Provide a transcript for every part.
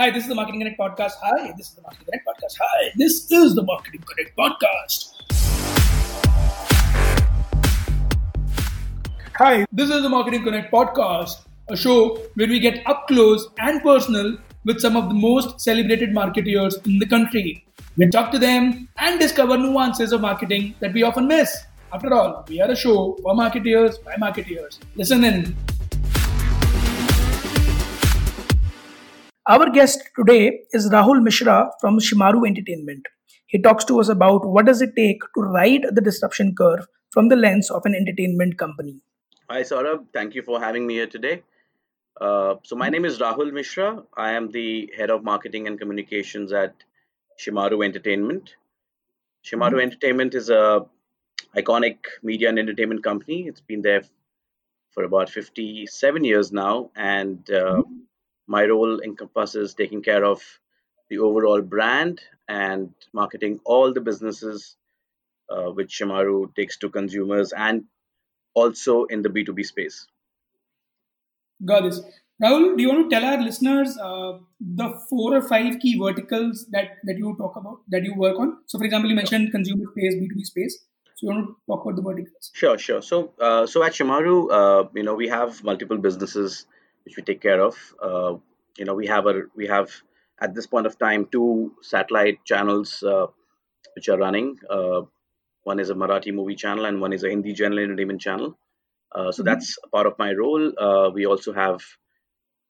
Hi, this is the Marketing Connect podcast. Hi, this is the Marketing Connect podcast. Hi, this is the Marketing Connect podcast. Hi, this is the Marketing Connect podcast, a show where we get up close and personal with some of the most celebrated marketeers in the country. We talk to them and discover nuances of marketing that we often miss. After all, we are a show for marketeers by marketeers. Listen in. Our guest today is Rahul Mishra from Shemaroo Entertainment. He talks to us about what does it take to ride the disruption curve from the lens of an entertainment company. Hi Saurabh, thank you for having me here today. Uh, so my name is Rahul Mishra. I am the head of marketing and communications at Shemaroo Entertainment. Shemaroo Mhm. Entertainment is a iconic media and entertainment company. It's been there for about 57 years now, and uh, my role encompasses taking care of the overall brand and marketing all the businesses uh, which Shemaroo takes to consumers and also in the B2B space. Got this. Rahul, do you want to tell our listeners uh, the four or five key verticals that, that you talk about, that you work on? So, for example, you mentioned consumer space, B2B space. So, you want to talk about the verticals? Sure, sure. So, uh, so at Shemaroo, uh, you know, we have multiple businesses which we take care of. Uh, you know, we have a we have at this point of time two satellite channels uh, which are running. Uh, one is a Marathi movie channel and one is a Hindi general entertainment channel. Uh, so Mhm. that's a part of my role. Uh, we also have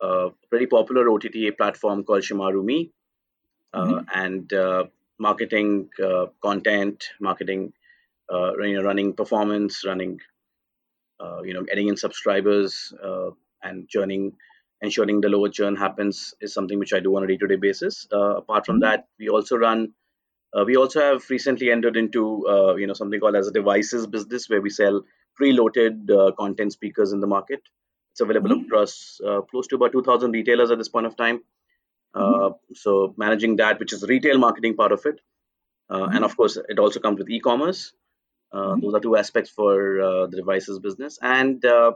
a pretty popular OTT platform called Shemaroo Me, uh, Mhm. and uh, marketing uh, content, marketing, uh, you know, running performance, running uh, you know, getting in subscribers uh, and churning, ensuring the lower churn happens is something which I do on a day-to-day basis. Uh, apart from Mhm. that, we also run. Uh, we also have recently entered into uh, you know something called as a devices business where we sell preloaded uh, content speakers in the market. It's available Mhm. across uh, close to about 2,000 retailers at this point of time. Uh, so managing that, which is the retail marketing part of it, uh, and of course it also comes with e-commerce. Uh, Mhm. those are two aspects for uh, the devices business, and uh,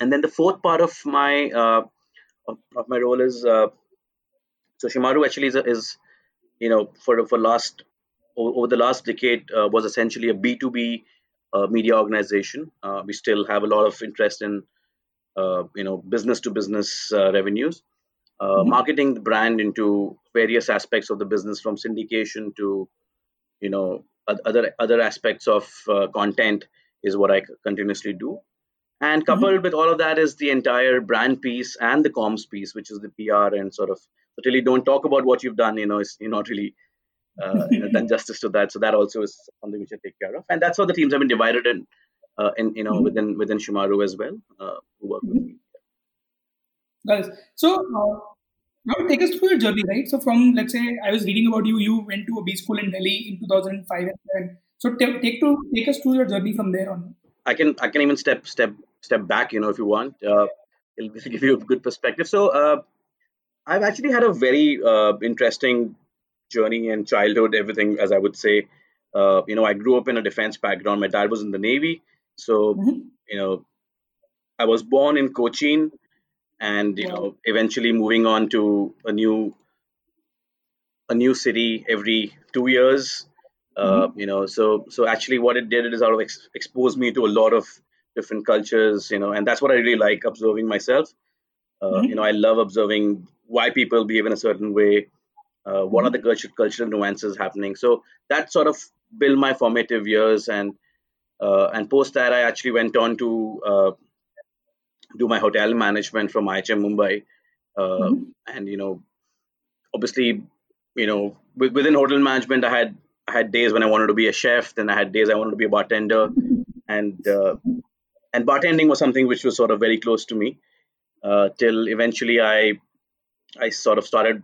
and then the fourth part of my uh, of, of my role is uh, so Shemaroo actually is, is you know for for last over the last decade uh, was essentially a B two B uh, media organization. Uh, we still have a lot of interest in uh, you know business to business revenues, uh, Mhm. marketing the brand into various aspects of the business from syndication to you know other other aspects of uh, content is what I continuously do. And Mhm. coupled with all of that is the entire brand piece and the comms piece, which is the PR and sort of but really don't talk about what you've done. You know, it's, you're not really uh, you know done justice to that. So that also is something which I take care of, and that's how the teams have been divided in uh, in you know Mhm. within within Shemaroo as well, uh, who work with Mhm. me. Got it. So, uh, now take us through your journey, right? So, from let's say I was reading about you, you went to a B school in Delhi in 2005 and 7. So, ta- take to take us through your journey from there on. I can I can even step step step back, you know, if you want. Uh, it'll give you a good perspective. So uh, I've actually had a very uh, interesting journey and childhood, everything, as I would say. Uh, you know, I grew up in a defense background. My dad was in the Navy. So, Mhm. you know, I was born in Cochin and, you Wow. know, eventually moving on to a new a new city every two years. Uh, Mhm. you know, so so actually what it did is sort of ex- expose me to a lot of different cultures, you know, and that's what I really like observing myself. Uh, you know. I love observing why people behave in a certain way, uh, what are the Mhm. culture, cultural nuances happening. So that sort of built my formative years, and uh, and post that, I actually went on to uh, do my hotel management from IHM Mumbai, uh, Mhm. and you know, obviously, you know, with, within hotel management, I had I had days when I wanted to be a chef, then I had days I wanted to be a bartender, and uh, and bartending was something which was sort of very close to me. Uh, till eventually, I I sort of started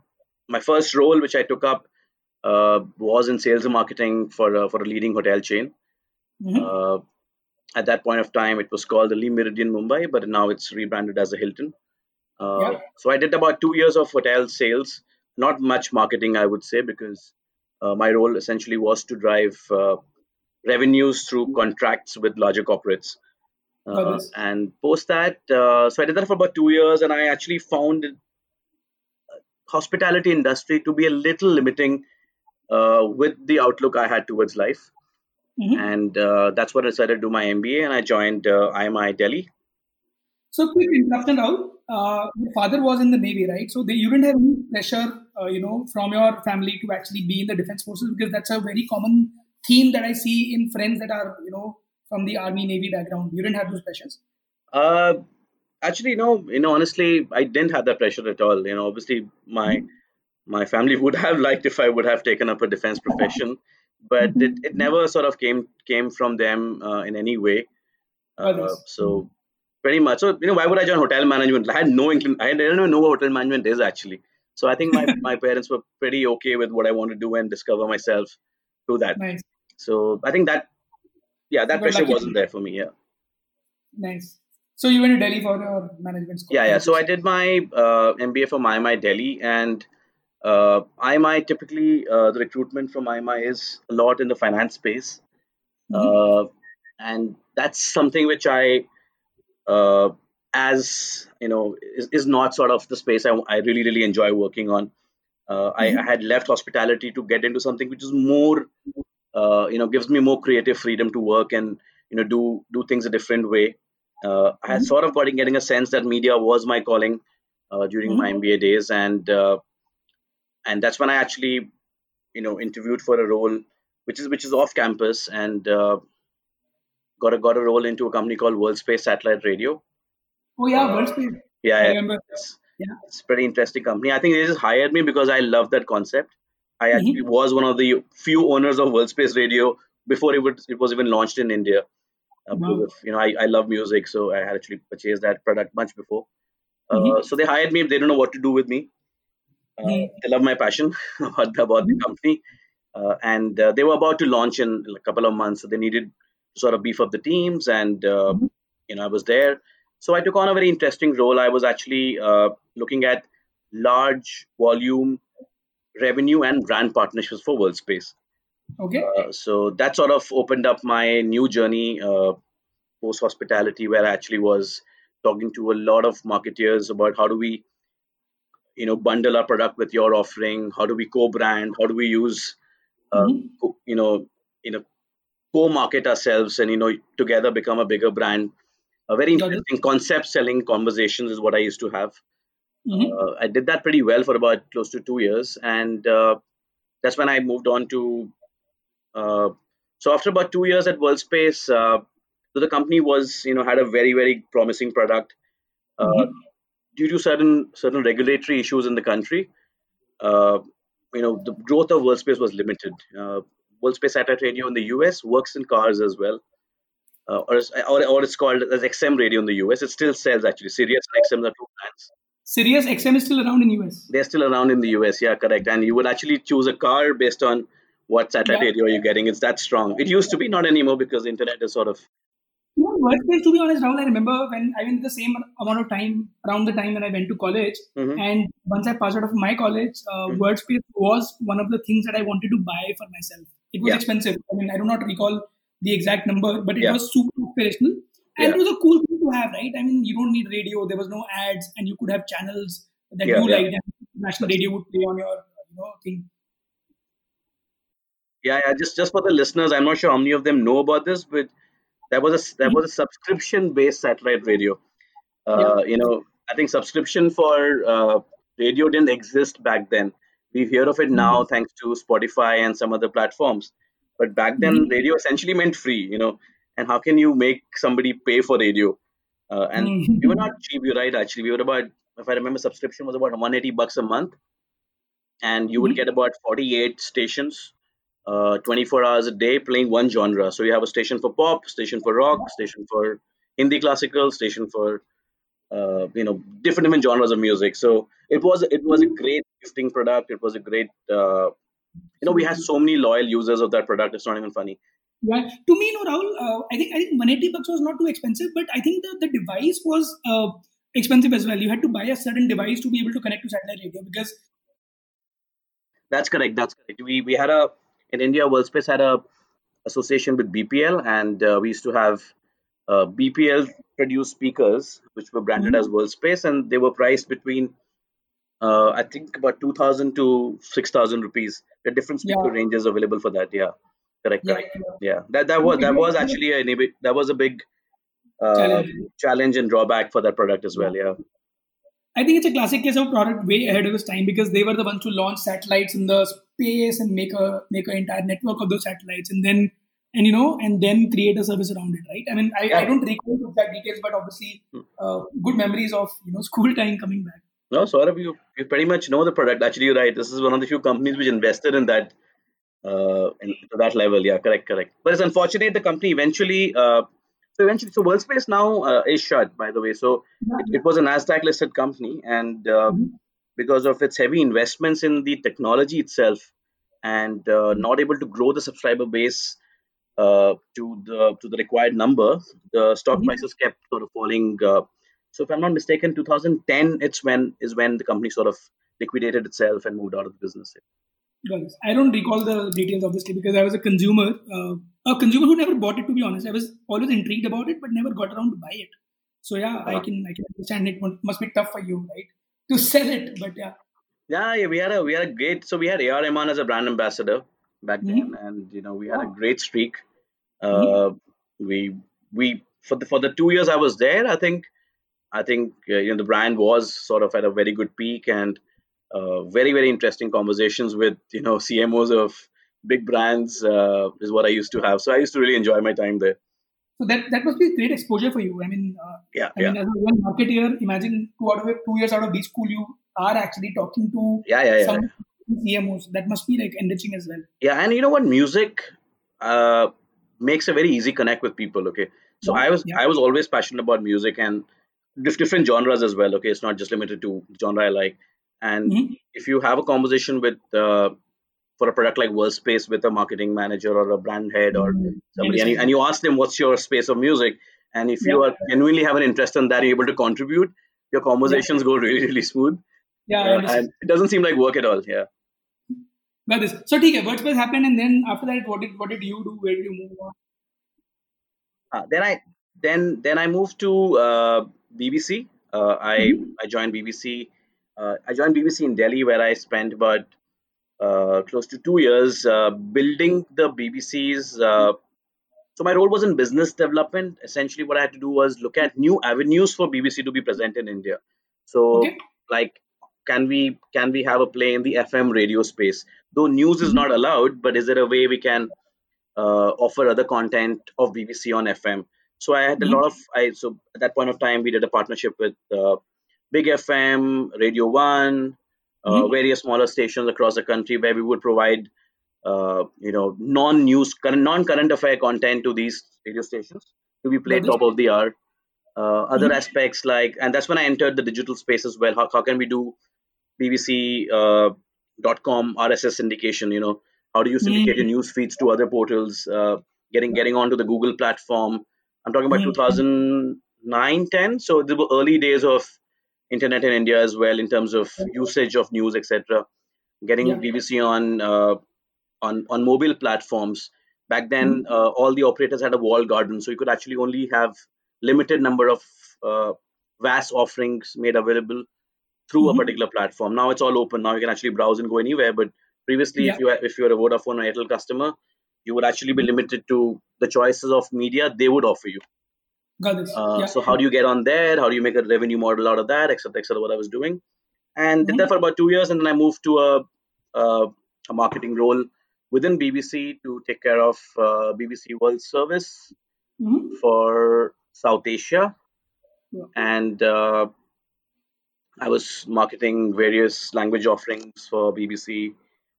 my first role, which I took up, uh, was in sales and marketing for a, for a leading hotel chain. Mhm. Uh, at that point of time, it was called the Le Meridien Mumbai, but now it's rebranded as the Hilton. Uh, Yeah. so I did about two years of hotel sales, not much marketing, I would say, because uh, my role essentially was to drive uh, revenues through contracts with larger corporates. Uh, and post that, uh, so I did that for about two years, and I actually found hospitality industry to be a little limiting uh, with the outlook I had towards life. Mhm. And uh, that's what I decided to do my MBA and I joined uh, IMI Delhi. So quick interruption. Uh, your father was in the Navy, right? So they, you didn't have any pressure, uh, you know, from your family to actually be in the defense forces because that's a very common theme that I see in friends that are, you know, from the Army Navy background. You didn't have those pressures. Uh, actually, no, you know, honestly, I didn't have that pressure at all. You know, obviously, my my family would have liked if I would have taken up a defense profession, but it, it never sort of came came from them uh, in any way. Uh, so pretty much, so you know, why would I join hotel management? I had no inclin. I didn't even know what hotel management is actually. So I think my, my parents were pretty okay with what I want to do and discover myself through that. Nice, So I think that yeah, that pressure wasn't there for me. Yeah. nice. So you went to Delhi for your management school. Yeah, yeah. So I did my uh, MBA from IMI Delhi, and uh, IMI typically uh, the recruitment from IMI is a lot in the finance space, Mhm. uh, and that's something which I, uh, as you know, is, is not sort of the space I, I really really enjoy working on. Uh, I, I had left hospitality to get into something which is more, uh, you know, gives me more creative freedom to work and you know do do things a different way. Uh, I had Mhm. sort of gotten getting a sense that media was my calling uh, during my Mhm. MBA days, and uh, and that's when I actually, you know, interviewed for a role which is which is off campus and uh, got a got a role into a company called World Space Satellite Radio. Oh yeah, Uh, World Space. Yeah, I it's, Yeah. it's pretty interesting company. I think they just hired me because I love that concept. I actually Mhm. was one of the few owners of World Space Radio before it was, it was even launched in India. Uh, Wow. you know, I, I love music, so I had actually purchased that product much before. Uh, Mhm. So they hired me. They don't know what to do with me. Uh, they love my passion about the, about the Mhm. company, uh, and uh, they were about to launch in a couple of months. So they needed to sort of beef up the teams, and uh, Mhm. you know I was there. So I took on a very interesting role. I was actually uh, looking at large volume revenue and brand partnerships for WorldSpace. Okay. Uh, so that sort of opened up my new journey uh, post hospitality, where I actually was talking to a lot of marketeers about how do we, you know, bundle our product with your offering, how do we co-brand, how do we use, uh, Mhm. co- you know, you know, co-market ourselves and you know together become a bigger brand. A very interesting concept selling conversations is what I used to have. Mhm. Uh, I did that pretty well for about close to two years, and uh, that's when I moved on to. Uh, so after about two years at WorldSpace, uh, so the company was you know had a very very promising product. Uh, Mhm. due to certain certain regulatory issues in the country, uh, you know the growth of WorldSpace was limited. Uh, WorldSpace Satellite Radio in the US works in cars as well, uh, or, it's- or or it's called as XM Radio in the US. It still sells actually. Sirius and XM are two brands. Sirius XM is still around in US. They're still around in the US, yeah, correct. And you would actually choose a car based on what satellite Yeah. radio you're getting. It's that strong. It used to be, not anymore, because the internet is sort of You know, to be honest, Rahul, I remember when I went the same amount of time around the time when I went to college. Mhm. And once I passed out of my college, uh, Mhm. WorldSpace was one of the things that I wanted to buy for myself. It was Yeah. expensive. I mean, I do not recall the exact number, but it Yeah. was super aspirational. And Yeah. it was a cool to have, right? I mean, you don't need radio. There was no ads, and you could have channels that Yeah, you yeah. liked, national radio would play on your, you know, thing. yeah, yeah. Just just for the listeners, I'm not sure how many of them know about this, but that was a that was a subscription based satellite radio. Uh, you know, I think subscription for uh, radio didn't exist back then. We hear of it now thanks to Spotify and some other platforms. But back then, Mhm. radio essentially meant free. You know, and how can you make somebody pay for radio? Uh, and Mhm. we were not cheap. You're right. Actually, we were about, if I remember, subscription was about 180 bucks a month, and you would Mhm. get about 48 stations, uh, 24 hours a day, playing one genre. So you have a station for pop, station for rock, station for Hindi classical, station for uh, you know different different genres of music. So it was it was a great gifting product. It was a great uh, you know we had so many loyal users of that product. It's not even funny. Yeah, to me, no, Rahul. Uh, I think I think 180 bucks was not too expensive, but I think the, the device was uh, expensive as well. You had to buy a certain device to be able to connect to satellite radio because That's correct. That's correct. We we had a in India, WorldSpace had a association with BPL, and uh, we used to have uh, BPL produced speakers, which were branded Mhm. as WorldSpace, and they were priced between uh, I think about two thousand to six thousand rupees. The different speaker Yeah. ranges available for that. Yeah, correct, Yeah, correct. yeah. That that was that was actually a that was a big uh, Challenge. challenge and drawback for that product as well. Yeah, I think it's a classic case of product way ahead of its time because they were the ones who launched satellites in the space and make a make an entire network of those satellites and then and you know and then create a service around it, right? I mean, I, Yeah. I don't recall the exact details, but obviously, uh, good memories of you know school time coming back. no, Saurabh, you you pretty much know the product. Actually, you're right. This is one of the few companies which invested in that uh, to that level. Yeah, correct, correct. But it's unfortunate the company eventually. Uh, so eventually, so WorldSpace now uh, is shut. By the way, so it, it was a Nasdaq listed company, and uh, because of its heavy investments in the technology itself, and uh, not able to grow the subscriber base uh, to the to the required number, the stock Mhm. prices kept sort of falling. Uh, so if I'm not mistaken, 2010 it's when is when the company sort of liquidated itself and moved out of the business. I don't recall the details obviously because I was a consumer, uh, a consumer who never bought it. To be honest, I was always intrigued about it, but never got around to buy it. So yeah, I Uh, can I can understand it must be tough for you, right, to sell it. But yeah, Yeah, yeah, we had a we had a great so we had AR Rahman as a brand ambassador back Mhm. then, and you know we had a great streak. Uh, we we for the for the two years I was there, I think I think uh, you know the brand was sort of at a very good peak and uh, very very interesting conversations with you know CMOs of big brands uh, is what I used to have. So I used to really enjoy my time there. so that that must be great exposure for you. I mean, uh, Yeah, I yeah, mean, as a young marketeer, imagine two out of two years out of B school, you are actually talking to yeah, yeah, yeah. some CMOs. That must be like enriching as well. Yeah, and you know what? Music uh, makes a very easy connect with people. Okay, so Yeah, I was yeah. I was always passionate about music and different genres as well. Okay, it's not just limited to genre I like. And Mhm. if you have a conversation with uh, for a product like Worldspace with a marketing manager or a brand head or Mhm. somebody, and you, and you ask them what's your space of music, and if you Yeah. are genuinely have an interest in that, you're able to contribute. Your conversations go really really smooth, Yeah, uh, and it doesn't seem like work at all. Yeah. Got this. So, okay, WorldSpace happened, and then after that, what did what did you do? Where did you move on? Uh, then I then then I moved to uh, BBC. Uh, I Mhm. I joined BBC. Uh, I joined BBC in Delhi, where I spent about uh, close to two years uh, building the BBC's. Uh, so my role was in business development. Essentially, what I had to do was look at new avenues for BBC to be present in India. So, Okay. like, can we can we have a play in the FM radio space? Though news is Mhm. not allowed, but is there a way we can uh, offer other content of BBC on FM. So I had a Mhm. lot of I so at that point of time we did a partnership with uh, Big FM, Radio One, uh, Mhm. various smaller stations across the country where we would provide uh, you know non-news non-current affair content to these radio stations to be played it. top of the hour. Uh, other Mhm. aspects like and that's when I entered the digital space as well. How, how can we do BBC uh, dot com RSS syndication? You know, how do you syndicate your Mhm. news feeds to other portals? Uh, getting getting onto the Google platform. I'm talking about Mhm. 2009, 10. So were early days of internet in India as well in terms of usage of news, etc. Getting Yeah. BBC on uh, on on mobile platforms. Back then, Mhm. uh, all the operators had a walled garden, so you could actually only have limited number of uh, vast offerings made available through a Mhm. particular platform. Now it's all open. Now you can actually browse and go anywhere. But previously, Yeah. if you if you're a Vodafone or Airtel customer, you would actually be limited to the choices of media they would offer you. Got this. Uh, yeah. so how do you get on there? How do you make a revenue model out of that? Etc. Etc. What I was doing, and did Mhm. that for about two years, and then I moved to a a, a marketing role within BBC to take care of uh, BBC World Service Mhm. for South Asia, Yeah. and uh, I was marketing various language offerings for BBC.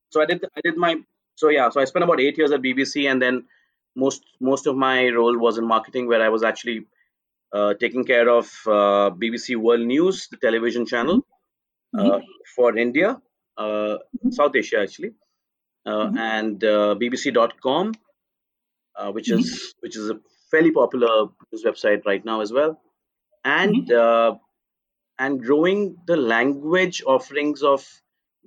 So I did I did my so yeah so I spent about eight years at BBC, and then most most of my role was in marketing, where I was actually uh, taking care of uh, BBC World News, the television channel uh, Mhm. for India, uh, Mhm. South Asia actually, uh, Mhm. and uh, BBC.com, uh, which is which is a fairly popular news website right now as well, and Mhm. uh, and growing the language offerings of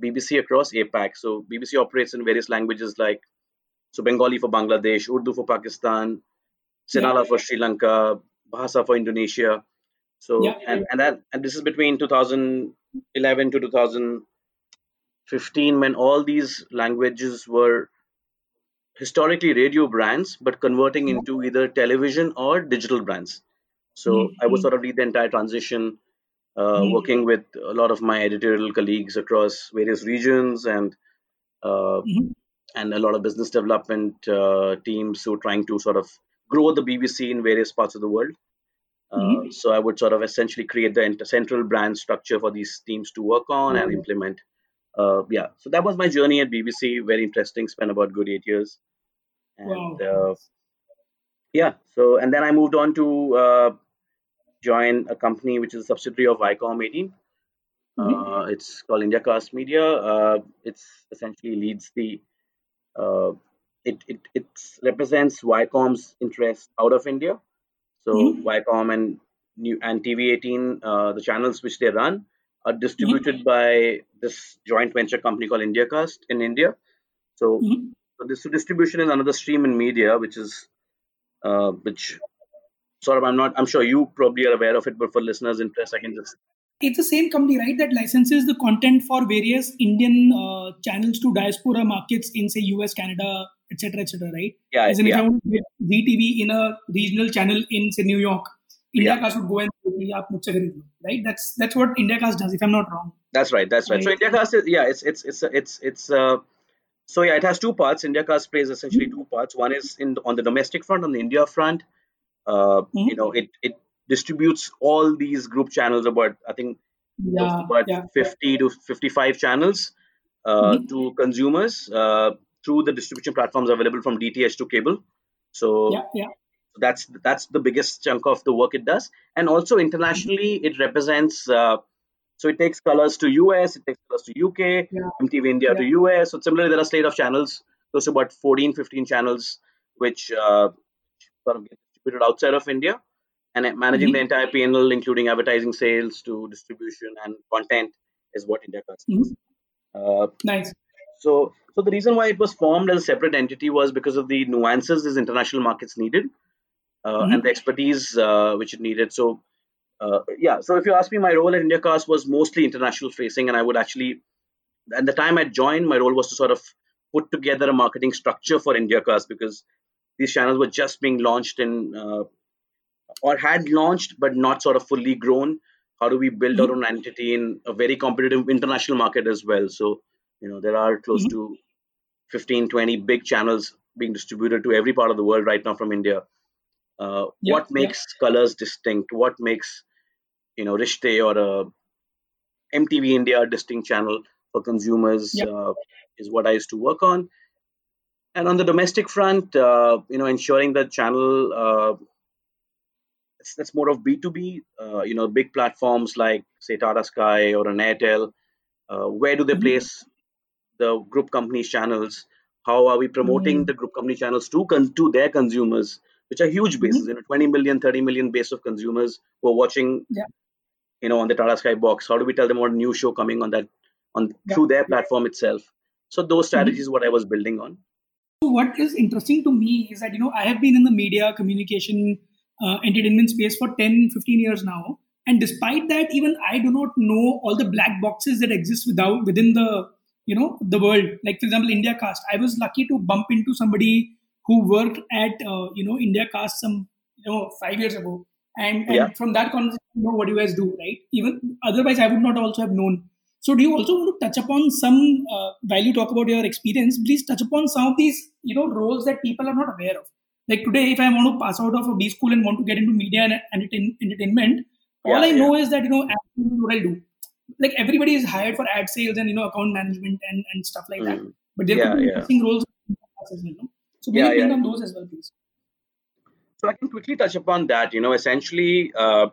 BBC across APAC. So BBC operates in various languages like so Bengali for Bangladesh, Urdu for Pakistan, Yeah. Sinhala for Sri Lanka, Bahasa for Indonesia. So Yeah. and, and that and this is between 2011 to 2015 when all these languages were historically radio brands but converting into either television or digital brands so Mm-hmm. i would sort of lead the entire transition uh, Mhm. working with a lot of my editorial colleagues across various regions and uh, Mhm. And a lot of business development uh, teams who are trying to sort of grow the bbc in various parts of the world uh, Mhm. so i would sort of essentially create the ent- central brand structure for these teams to work on and Mhm. implement uh, yeah so that was my journey at bbc very interesting spent about good eight years and Wow. uh, yeah so and then i moved on to uh, join a company which is a subsidiary of Viacom 18 Mhm. uh, it's called IndiaCast Media. Uh, it's essentially leads the uh, it, it it represents Viacom's interest out of India. So Mhm. Viacom and new and TV18, uh, the channels which they run are distributed by this joint venture company called IndiaCast in India. So, Mhm. so this distribution is another stream in media, which is uh, which sort of I'm not I'm sure you probably are aware of it, but for listeners' interest, I can just it's the same company, right, that licenses the content for various Indian uh, channels to diaspora markets in, say, US, Canada, etc., etc., right? Yeah. As an yeah. with Zee TV in a regional channel in, say, New York, India yeah. Would go and right? That's that's what IndiaCast does, if I'm not wrong. That's right. That's right. right. So IndiaCast, is yeah, it's it's it's it's it's uh, so yeah, it has two parts. IndiaCast plays essentially hmm. two parts. One is in on the domestic front, on the India front. Uh, mm-hmm. You know, it it distributes all these group channels about I think Yeah, about yeah. 50 to 55 channels uh, Mhm. to consumers uh, through the distribution platforms available from DTH to cable. So Yeah, yeah. that's that's the biggest chunk of the work it does and also internationally it represents uh, so it takes colors to us it takes colors to uk mtv india to us so similarly there are slate of channels close to about 14 15 channels which uh, sort of get distributed outside of india and managing the Mhm. entire pnl including advertising sales to distribution and content is what india does Mhm. uh, Nice. so, so the reason why it was formed as a separate entity was because of the nuances these international markets needed, uh, Mhm. and the expertise uh, which it needed. So, uh, yeah. So, if you ask me, my role at IndiaCast was mostly international facing, and I would actually, at the time I joined, my role was to sort of put together a marketing structure for IndiaCast because these channels were just being launched in uh, or had launched but not sort of fully grown. How do we build our own entity in a very competitive international market as well? So, you know, there are close Mhm. to 15, 20 big channels being distributed to every part of the world right now from India. Uh, Yeah, what yeah. makes colors distinct? What makes, you know, Rishte or a MTV India a distinct channel for consumers Yeah. uh, is what I used to work on. And on the domestic front, uh, you know, ensuring that channel it's, that's more of B2B. Uh, you know, big platforms like say Tata Sky or an Airtel, uh, where do they Mhm. place the group companies channels? How are we promoting Mhm. the group company channels to con- to their consumers, which are huge bases, Mhm. you know, 20 million, 30 million base of consumers who are watching, Yeah. you know, on the Tata Sky box. How do we tell them a new show coming on that on Yeah. through their platform itself? So those Mhm. strategies what I was building on. So what is interesting to me is that you know I have been in the media communication uh, entertainment space for 10 15 years now. And despite that even I do not know all the black boxes that exist without within the you know the world. Like for example India Cast. I was lucky to bump into somebody who worked at uh, you know India Cast some you know 5 years ago. And, and Yeah. from that conversation you know what you guys do right? Even otherwise I would not also have known. So, do you also want to touch upon some, uh, while you talk about your experience, please touch upon some of these, you know, roles that people are not aware of. Like today, if I want to pass out of a B school and want to get into media and entertain, entertainment, all I yeah. know is that you know, ad sales is what I do. Like everybody is hired for ad sales and you know, account management and, and stuff like that. Mm. But there Yeah, could be yeah. interesting roles as well. No? So, Yeah, maybe bring yeah. on those as well, please. So I can quickly touch upon that. You know, essentially, uh,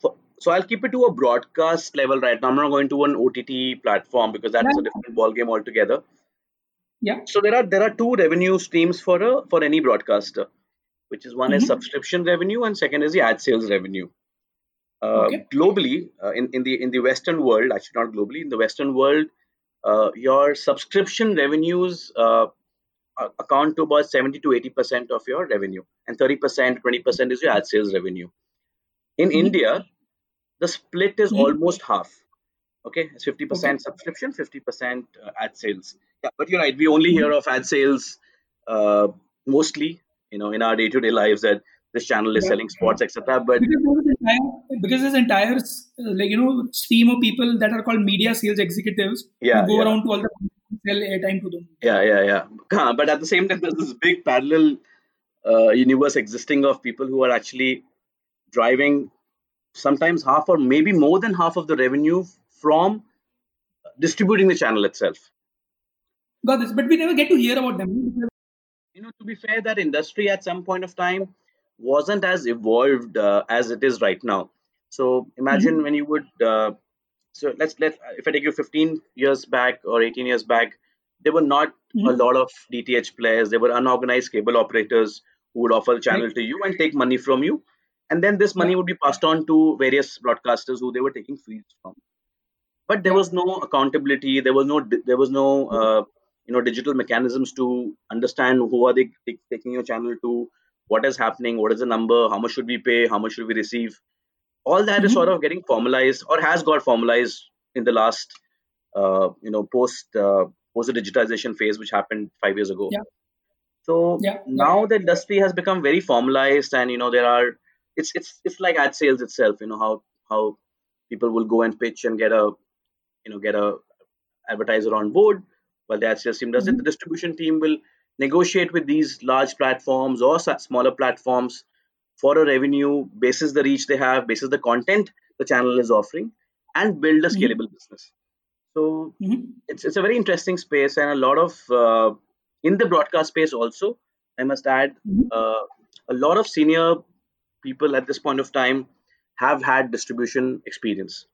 for, so I'll keep it to a broadcast level right now. I'm not going to an OTT platform because that's a Yeah. different ballgame altogether. Yeah. So there are there are two revenue streams for a for any broadcaster, which is one is Mhm. subscription revenue and second is the ad sales revenue. Uh, Okay. Globally, uh, in in the in the Western world, actually not globally, in the Western world, uh, your subscription revenues uh, account to about 70 to 80 percent of your revenue, and 30 percent, 20 percent is your ad sales revenue. In Mhm. India, the split is Mhm. almost half. Okay, it's 50% subscription, 50% uh, ad sales. Yeah, but you're right. We only hear of ad sales uh, mostly, you know, in our day-to-day lives that this channel is Yeah. selling sports, etc. But because this entire because this entire uh, like you know stream of people that are called media sales executives Yeah, who go yeah. around to all the sell airtime to them. yeah, yeah, yeah. Huh, But at the same time, there's this big parallel uh, universe existing of people who are actually driving sometimes half or maybe more than half of the revenue from distributing the channel itself. Got this, but we never get to hear about them. you know to be fair that industry at some point of time wasn't as evolved uh, as it is right now. So imagine when you would uh, so let's let if i take you 15 years back or 18 years back there were not a Mhm. lot of dth players. There were unorganized cable operators who would offer the channel to you and take money from you. And then this money would be passed on to various broadcasters who they were taking fees from but there was no accountability there was no there was no uh, you know digital mechanisms to understand who are they t- taking your channel to what is happening what is the number how much should we pay how much should we receive all that is Mhm. sort of getting formalized or has got formalized in the last uh, you know post uh, post the digitization phase which happened 5 years ago Yeah. so Yeah, yeah. now the industry has become very formalized and you know there are it's it's it's like ad sales itself you know how how people will go and pitch and get a you know get a advertiser on board while the ad sales team does it Mhm. the distribution team will negotiate with these large platforms or smaller platforms for a revenue basis the reach they have basis the content the channel is offering and build a Mhm. scalable business so Mhm. it's it's a very interesting space and a lot of uh, in the broadcast space also i must add Mhm. uh, a lot of senior people at this point of time have had distribution experience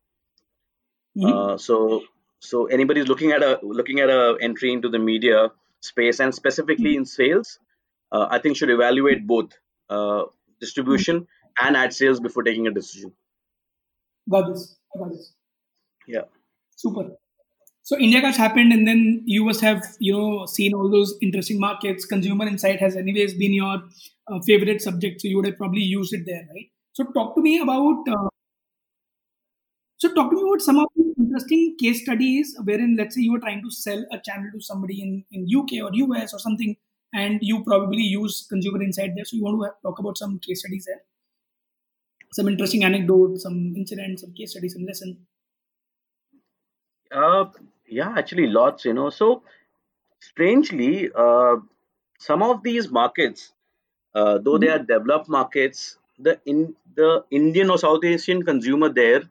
Mhm. uh, so so anybody who's looking at a looking at a entry into the media space and specifically in sales uh, i think should evaluate both uh, distribution and ad sales before taking a decision Got this. Got this. yeah Super. So IndiaCast happened, and then you must have you know seen all those interesting markets. Consumer insight has anyways been your uh, favorite subject, so you would have probably used it there, right? So talk to me about. Uh, so talk to me about some of interesting case studies wherein, let's say, you were trying to sell a channel to somebody in in UK or US or something, and you probably use consumer insight there. So you want to talk about some case studies there, some interesting anecdotes, some incidents, some case studies, some lesson. uh, yeah actually lots you know so strangely uh, some of these markets uh, though they Mhm. are developed markets the in the indian or south asian consumer there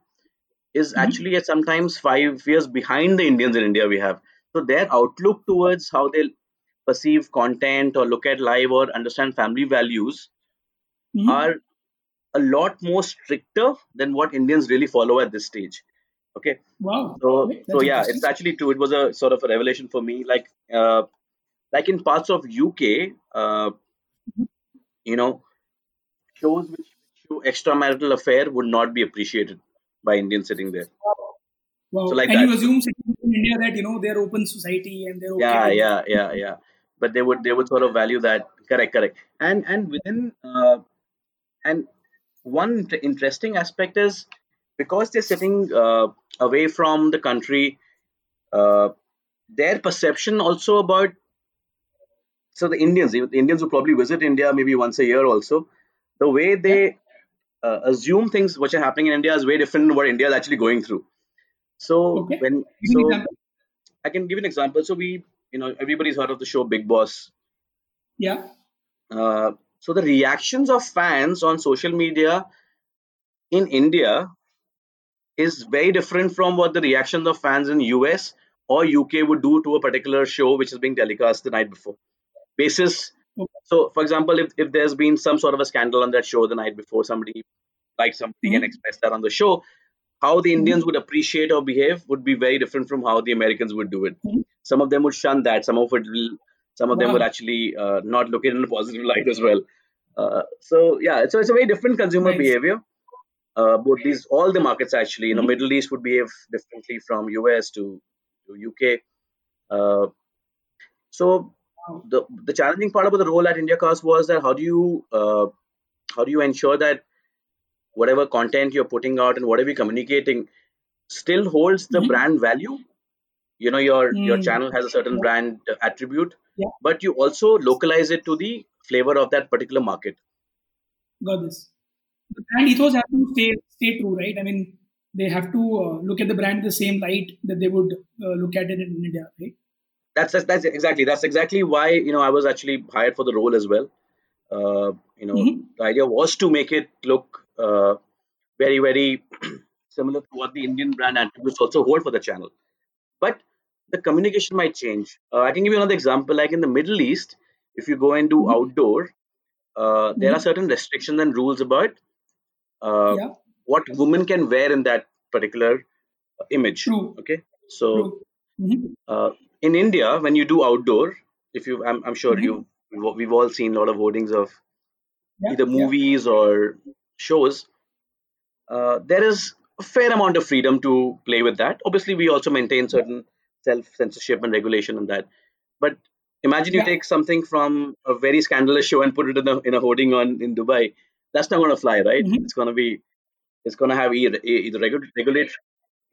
is Mhm. actually at sometimes five years behind the indians in india we have. So their outlook towards how they perceive content or look at live or understand family values Mhm. are a lot more stricter than what indians really follow at this stage. Okay? Wow. so so yeah it's actually true it was a sort of a revelation for me. Like uh, like in parts of uk uh, you know shows which show extramarital affair would not be appreciated by indians sitting there. Wow. so like and you assume in India that you know they're open society and they're okay yeah yeah yeah yeah. But they would they would sort of value that. Correct correct. And and within uh, and one interesting aspect is because they're sitting uh, away from the country uh, their perception also about so the indians the indians who probably visit india maybe once a year also the way they uh, assume things which are happening in india is way different than what india is actually going through so Okay. when Give me an so i can give you an example so we you know everybody's heard of the show Bigg Boss Yeah. uh, so the reactions of fans on social media in india is very different from what the reactions of fans in us or uk would do to a particular show which is being telecast the night before basis. So for example if, if there's been some sort of a scandal on that show the night before somebody like somebody and Mhm. expressed that on the show how the Mhm. indians would appreciate or behave would be very different from how the americans would do it Mhm. some of them would shun that some of it will some of them Wow. will actually uh, not look at it in a positive light as well uh, so yeah so it's a very different consumer Nice. behavior uh, both these all the markets actually you know Mhm. middle east would behave differently from us to, to uk uh, so. The the challenging part about the role at india cast was that how do you uh, how do you ensure that whatever content you're putting out and whatever you're communicating still holds the Mhm. brand value. You know, your your Mm. channel has a certain Yeah. brand attribute, Yeah. but you also localize it to the flavor of that particular market. Got this. The brand ethos have to stay stay true, right? I mean, they have to uh, look at the brand in the same light that they would uh, look at it in India, right? That's, that's that's exactly that's exactly why you know I was actually hired for the role as well. Uh, you know, Mhm. the idea was to make it look uh, very very similar to what the Indian brand attributes also hold for the channel. But the communication might change. Uh, I can give you another example. Like in the Middle East, if you go and do Mhm. outdoor, uh, there are certain restrictions and rules about uh, Yeah, what women can wear in that particular image. true, Okay, so true. In India, when you do outdoor, if you, I'm, I'm sure Mhm. you, we've, all seen a lot of hoardings of Yeah, either yeah. movies or shows. Uh, there is a fair amount of freedom to play with that. Obviously, we also maintain certain self censorship and regulation on that. But imagine you Yeah. take something from a very scandalous show and put it in a, in a hoarding on in Dubai. That's not going to fly, right? Mhm. It's going to be it's going to have either, either regu- regulate.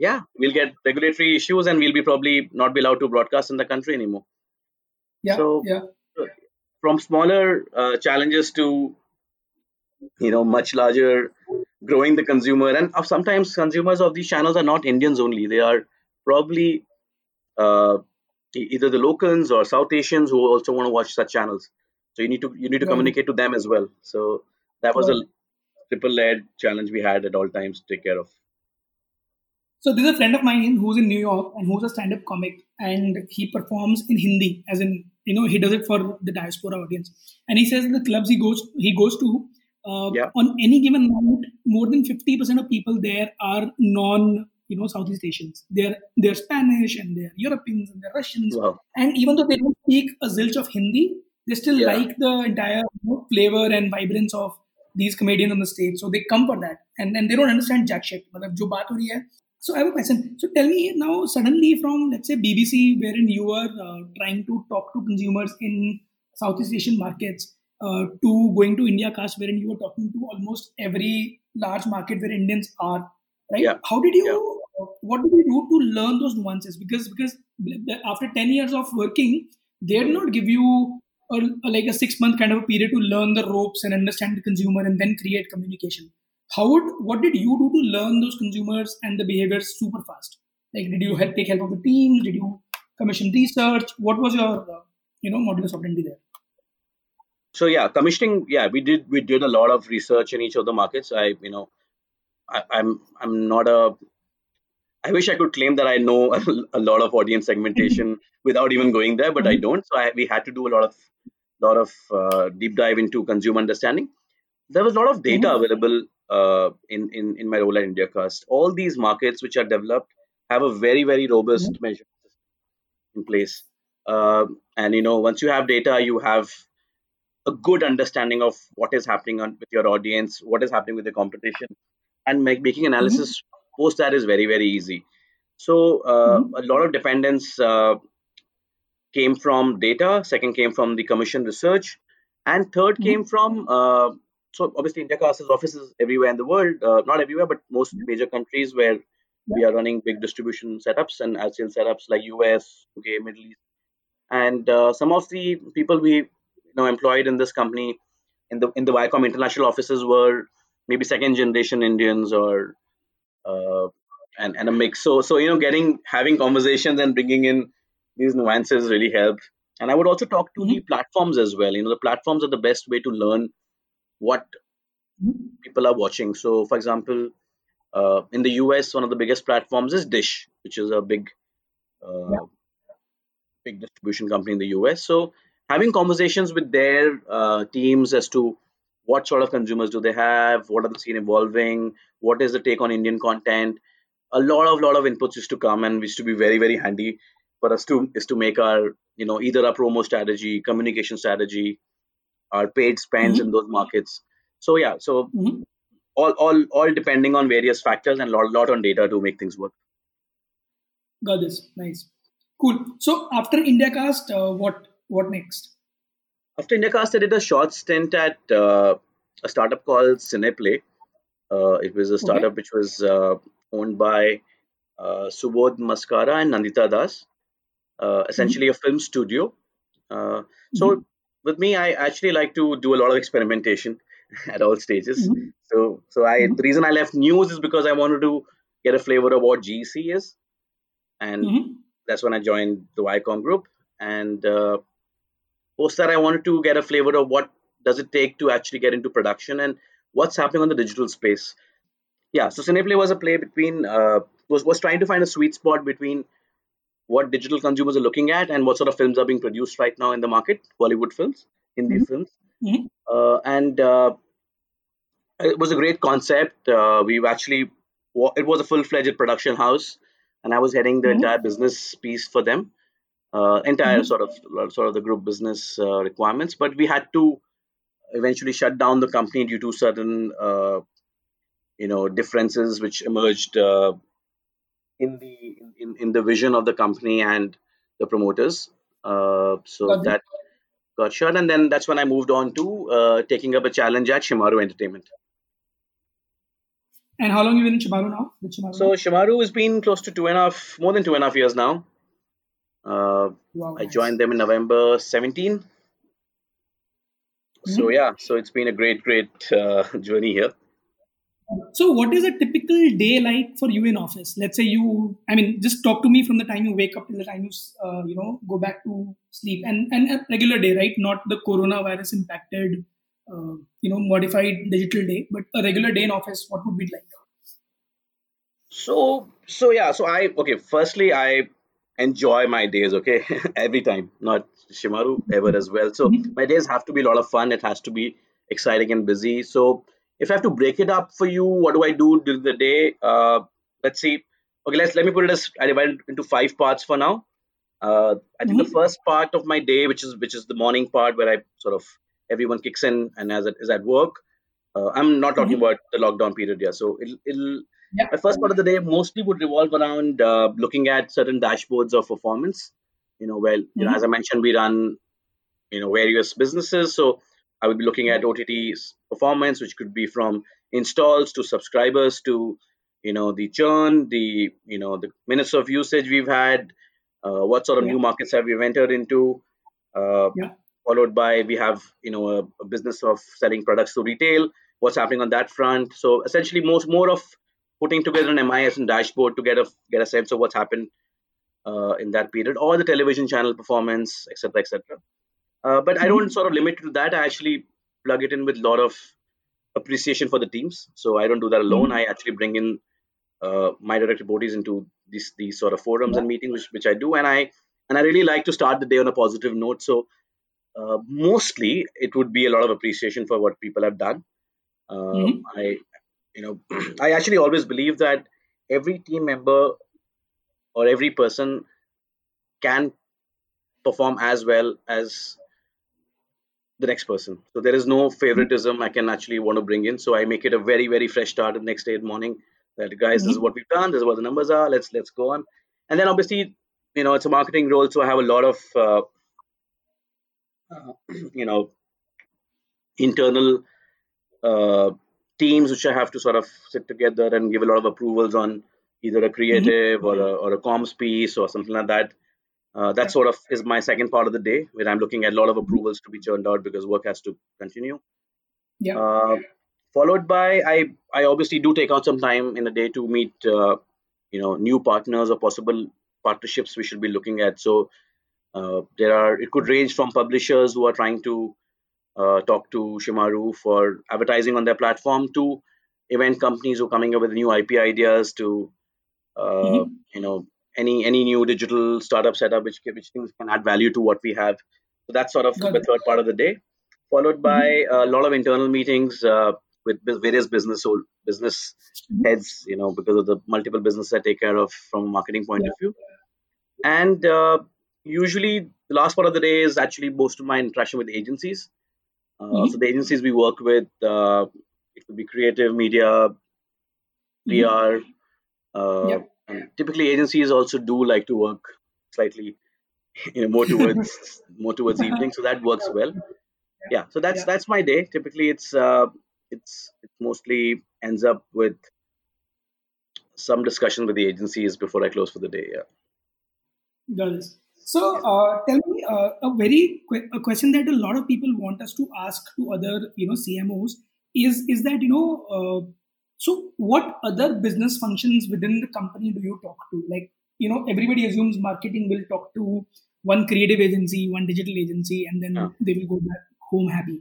Yeah, we'll get regulatory issues and we'll be probably not be allowed to broadcast in the country anymore. Yeah, So yeah. from smaller uh, challenges to you know much larger growing the consumer and uh, sometimes consumers of these channels are not indians only they are probably uh, either the locals or south asians who also want to watch such channels so you need to you need to Got it. communicate to them as well so that was Got a triple led challenge we had at all times to take care of So there's a friend of mine who's in New York and who's a stand-up comic, and he performs in Hindi, as in you know he does it for the diaspora audience. And he says the clubs he goes he goes to uh, Yeah. on any given night, more than fifty percent of people there are non you know Southeast Asians. They're they're Spanish and they're Europeans and they're Russians. wow And even though they don't speak a zilch of Hindi, they still Yeah. like the entire you know, flavor and vibrance of these comedians on the stage. So they come for that, and and they don't understand jack shit. मतलब जो बात हो रही है. so I have a question. So tell me now, suddenly from let's say BBC, wherein you were uh, trying to talk to consumers in Southeast Asian markets, uh, to going to India cast, wherein you were talking to almost every large market where Indians are, right? Yeah. How did you? Yeah. What did you do to learn those nuances? Because because after ten years of working, they did not give you a, a- like a six month kind of a period to learn the ropes and understand the consumer and then create communication. How would what did you do to learn those consumers and the behaviors super fast? Like, did you help take help of the teams? Did you commission research? What was your uh, you know modulus operandi there? so yeah commissioning yeah we did we did a lot of research in each of the markets i you know I, i'm i'm not a i wish i could claim that i know a, lot of audience segmentation without even going there but i Mhm. don't so I, we had to do a lot of lot of uh, deep dive into consumer understanding there was a lot of data Mhm. available uh, in, in in my role at indiacast all these markets which are developed have a very very robust measure in place uh, and you know once you have data you have a good understanding of what is happening on, with your audience, what is happening with the competition, and make, making analysis post that is very very easy. So uh, Mhm. a lot of dependence uh, came from data. Second came from the commission research, and 3rd Mhm. came from uh, so obviously Indiacast has offices everywhere in the world, uh, not everywhere, but most major countries where we are running big distribution setups and ad sales setups like US, UK, Middle East, and uh, some of the people we you know employed in this company in the in the Viacom international offices were maybe second generation Indians or uh, and and a mix. So so you know getting having conversations and bringing in these nuances really helped. And I would also talk to the platforms as well. You know the platforms are the best way to learn what Mhm. people are watching. So for example, uh, in the US, one of the biggest platforms is Dish, which is a big uh, Yeah. big distribution company in the US. So having conversations with their uh, teams as to what sort of consumers do they have, what are the scene evolving, what is the take on Indian content. A lot of lot of inputs used to come and used to be very very handy for us to is to make our you know either our promo strategy, communication strategy, our paid spends Mhm. in those markets. So yeah, so Mhm. all all all depending on various factors and lot lot on data to make things work. Got this. Nice. Cool. So after IndiaCast, uh, what what next? After Indiacast, I did a short stint at uh, a startup called Cineplay. Uh, it was a startup which was uh, owned by uh, Subodh Maskara and Nandita Das, uh, essentially a film studio. Uh, so Mhm. With me, I actually like to do a lot of experimentation at all stages. Mhm. So, so I Mhm. the reason I left news is because I wanted to get a flavor of what GC is, and Mhm. that's when I joined the Viacom group. And uh, post that, I wanted to get a flavor of what does it take to actually get into production and what's happening on the digital space. Yeah, so Cineplay was a play between uh, was was trying to find a sweet spot between what digital consumers are looking at and what sort of films are being produced right now in the market, Bollywood films, Hindi Mhm. films, Mhm. uh, and uh, it was a great concept. Uh, we've actually it was a full fledged production house, and I was heading the Mhm. entire business piece for them, uh, entire Mhm. sort of sort of the group business uh, requirements. But we had to eventually shut down the company due to certain uh, you know differences which emerged uh, in the in, in the vision of the company and the promoters. Uh, so Got that got shut, and then that's when I moved on to uh, taking up a challenge at Shemaroo Entertainment. And how long you been in Shemaroo now? Shemaroo So Shemaroo has been close to two and a half, more than two and a half years now. Uh, Wow, I nice. joined them in November 17. So Mhm. yeah, so it's been a great, great uh, journey here. So, what is a typical day like for you in office? Let's say you, I mean, just talk to me from the time you wake up till the time you, uh, you know, go back to sleep, and and a regular day, right? Not the coronavirus impacted, uh, you know, modified digital day, but a regular day in office. What would be like? So so yeah, so I okay. Firstly, I enjoy my days. Okay, every time, not Shemaroo ever as well. So Mhm. my days have to be a lot of fun. It has to be exciting and busy. So if I have to break it up for you, what do I do during the day? Uh, let's see. Okay, let's let me put it as I divide it into five parts for now. Uh, I think the Mhm. first part of my day, which is which is the morning part, where I sort of everyone kicks in and as it is at work. Uh, I'm not talking Mhm. about the lockdown period, yeah. So it'll, it'll Yeah. my first part of the day mostly would revolve around uh, looking at certain dashboards of performance. You know, well, you know, Mhm. as I mentioned, we run you know various businesses, so I would be looking at OTT's performance, which could be from installs to subscribers to you know the churn, the you know the minutes of usage we've had, uh, what sort of Yeah. new markets have we entered into. Uh, Yeah. followed by we have you know a, a business of selling products to retail what's happening on that front so essentially most more of putting together an mis and dashboard to get a get a sense of what's happened uh, in that period or the television channel performance etc etc uh, but i don't Mhm. sort of limit it to that i actually plug it in with a lot of appreciation for the teams so i don't do that alone Mhm. i actually bring in uh, my direct reportees into these these sort of forums and meetings which, which i do and i and i really like to start the day on a positive note so uh, mostly it would be a lot of appreciation for what people have done. Um, Mhm. I, you know, I actually always believe that every team member or every person can perform as well as the next person. So there is no favoritism I can actually want to bring in. So I make it a very very fresh start the next day in the morning. That guys, this is Mhm. what we've done. This is what the numbers are. Let's let's go on. And then obviously, you know, it's a marketing role, so I have a lot of uh, uh, you know internal uh, teams which I have to sort of sit together and give a lot of approvals on either a creative or a, or a comms piece or something like that. Uh, that sort of is my second part of the day where I'm looking at a lot of approvals to be churned out because work has to continue. Yeah. Uh, followed by I I obviously do take out some time in the day to meet uh, you know new partners or possible partnerships we should be looking at. So uh, there are it could range from publishers who are trying to uh, talk to Shemaroo for advertising on their platform to event companies who are coming up with new IP ideas to uh, Mhm. you know any any new digital startup setup which which things can add value to what we have. So that's sort of Got the it. third part of the day, followed Mhm. by a lot of internal meetings uh, with various business business Mhm. heads. You know because of the multiple businesses I take care of from a marketing point Yeah. of view, and uh, usually the last part of the day is actually most of my interaction with agencies. Uh, so Mhm. the agencies we work with, uh, it could be creative, media. PR. Uh, Yeah. And typically, agencies also do like to work slightly, you know, more towards more towards evening, so that works well. Yeah. So that's Yeah. that's my day. Typically, it's uh, it's it mostly ends up with some discussion with the agencies before I close for the day. Yeah. Does so uh, tell me uh, a very quick a question that a lot of people want us to ask to other you know CMOs is is that you know uh, so what other business functions within the company do you talk to like you know everybody assumes marketing will talk to one creative agency one digital agency and then Yeah. they will go back home happy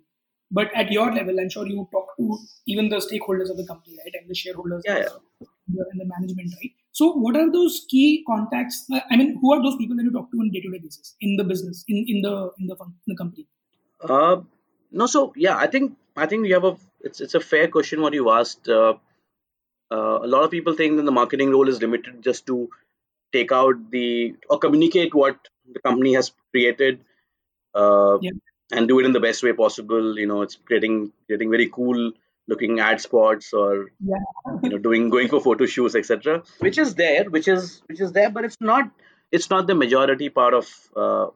but at your level i'm sure you talk to even the stakeholders of the company right and the shareholders Yeah, yeah. and the- management right so what are those key contacts Uh, i mean who are those people that you talk to on day-to-day basis in the business in, in the in the in the company Uh, no, so yeah, I think I think you have a it's it's a fair question what you asked. Uh, uh, a lot of people think that the marketing role is limited just to take out the or communicate what the company has created uh, Yeah. and do it in the best way possible. You know, it's creating creating very cool looking ad spots or yeah you know doing going for photo shoots etc which is there which is which is there but it's not it's not the majority part of uh,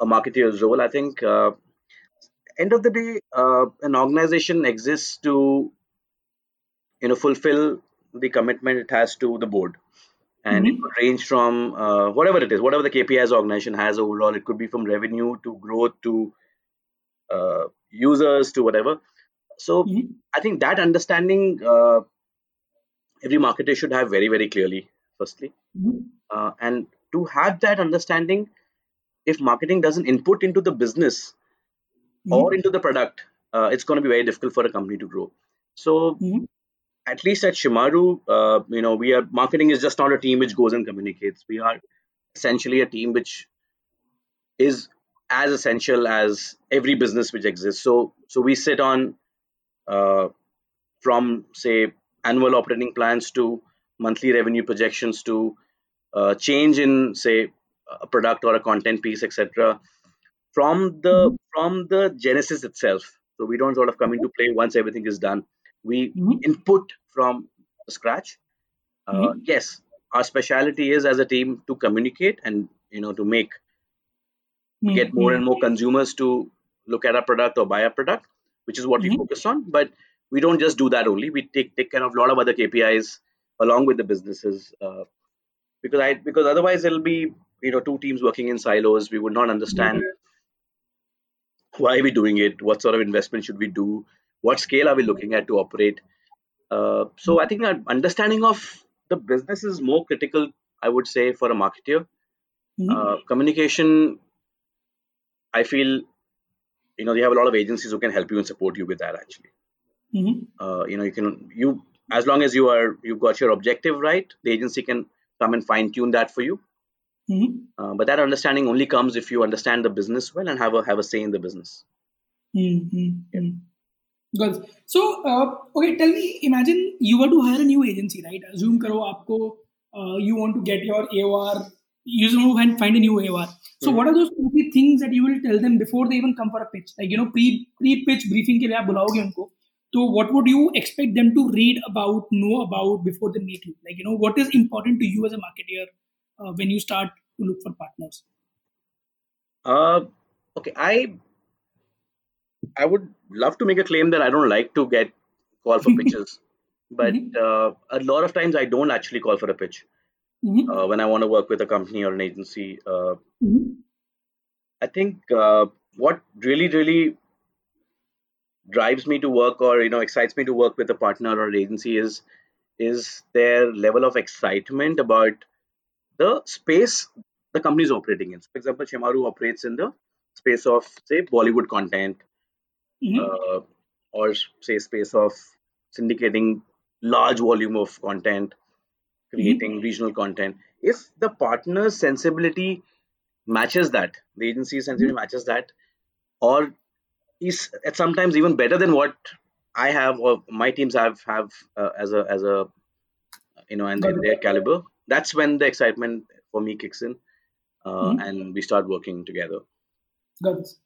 a marketer's role i think uh, end of the day uh, an organization exists to you know fulfill the commitment it has to the board and it Mhm. could range from uh, whatever it is whatever the kpis organization has overall it could be from revenue to growth to uh, users to whatever so Mhm. i think that understanding uh, every marketer should have very very clearly firstly Mhm. uh, and to have that understanding if marketing doesn't input into the business or Mhm. into the product uh, it's going to be very difficult for a company to grow so Mhm. At least at shemaroo uh, you know we are marketing is just not a team which goes and communicates. We are essentially a team which is as essential as every business which exists. So so we sit on uh, from say annual operating plans to monthly revenue projections to uh, change in say a product or a content piece etc from the Mhm. from the genesis itself. So we don't sort of come into play once everything is done we Mhm. input from scratch uh, Mhm. yes our specialty is as a team to communicate and you know to make get more and more consumers to look at our product or buy our product, which is what we Mhm. focus on. But we don't just do that only. We take take care of a lot of other KPIs along with the businesses uh, because I because otherwise it'll be you know two teams working in silos. We would not understand why are we doing it, what sort of investment should we do, what scale are we looking at to operate. Uh, so I think understanding of the business is more critical. I would say for a marketer, Mhm. uh, communication. I feel you know you have a lot of agencies who can help you and support you with that actually Mhm. uh, you know you can you as long as you are you've got your objective right the agency can come and fine tune that for you Mhm. uh, but that understanding only comes if you understand the business well and have a have a say in the business Mm-hmm. Good. So, uh, okay, tell me. Imagine you were to hire a new agency, right? Assume karo aapko, uh, you want to get your AOR. You just want to find a new AOR. So, Mhm. what are those two three things that you will tell them before they even come for a pitch? Like you know, pre pre pitch briefing के लिए आप बुलाओगे उनको. So, what would you expect them to read about, know about before they meet you? Like you know, what is important to you as a marketer uh, when you start to look for partners? uh, okay i i would love to make a claim that i don't like to get call for pitches but Mhm. uh, a lot of times i don't actually call for a pitch Mhm. uh, when i want to work with a company or an agency uh, Mhm. I think uh, what really, really drives me to work or you know excites me to work with a partner or an agency is is their level of excitement about the space the company is operating in. For example, Shemaroo operates in the space of say Bollywood content Mhm. uh, or say space of syndicating large volume of content, creating regional content. If the partner's sensibility matches that, the agency sensibility matches that, or is at sometimes even better than what I have or my teams have have uh, as a as a you know and in their caliber. That's when the excitement for me kicks in, uh, Mhm. and we start working together. Got this.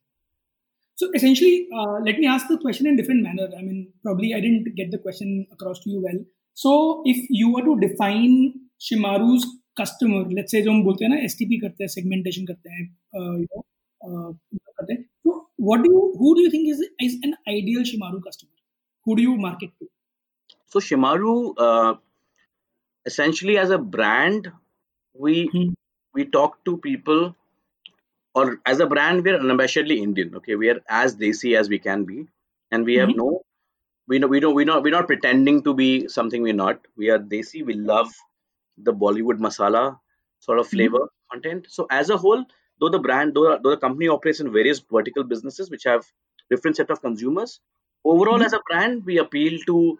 So essentially, uh, let me ask the question in different manner. I mean, probably I didn't get the question across to you well. So if you were to define Shemaroo's customer, let's say जो हम बोलते हैं ना STP करते हैं, segmentation करते हैं, uh, you know, uh, So what do you, who do you think is is an ideal Shemaroo customer? Who do you market to? So Shemaroo, uh, essentially as a brand, we hmm. we talk to people or as a brand, we're unabashedly Indian. Okay, we are as desi as we can be, and we have Mhm. no, we know we don't we not we're not pretending to be something we're not. We are desi. We love the Bollywood masala sort of Mhm. flavor content. So as a whole, though the brand, though, though the company operates in various vertical businesses which have different set of consumers, overall Mhm. as a brand, we appeal to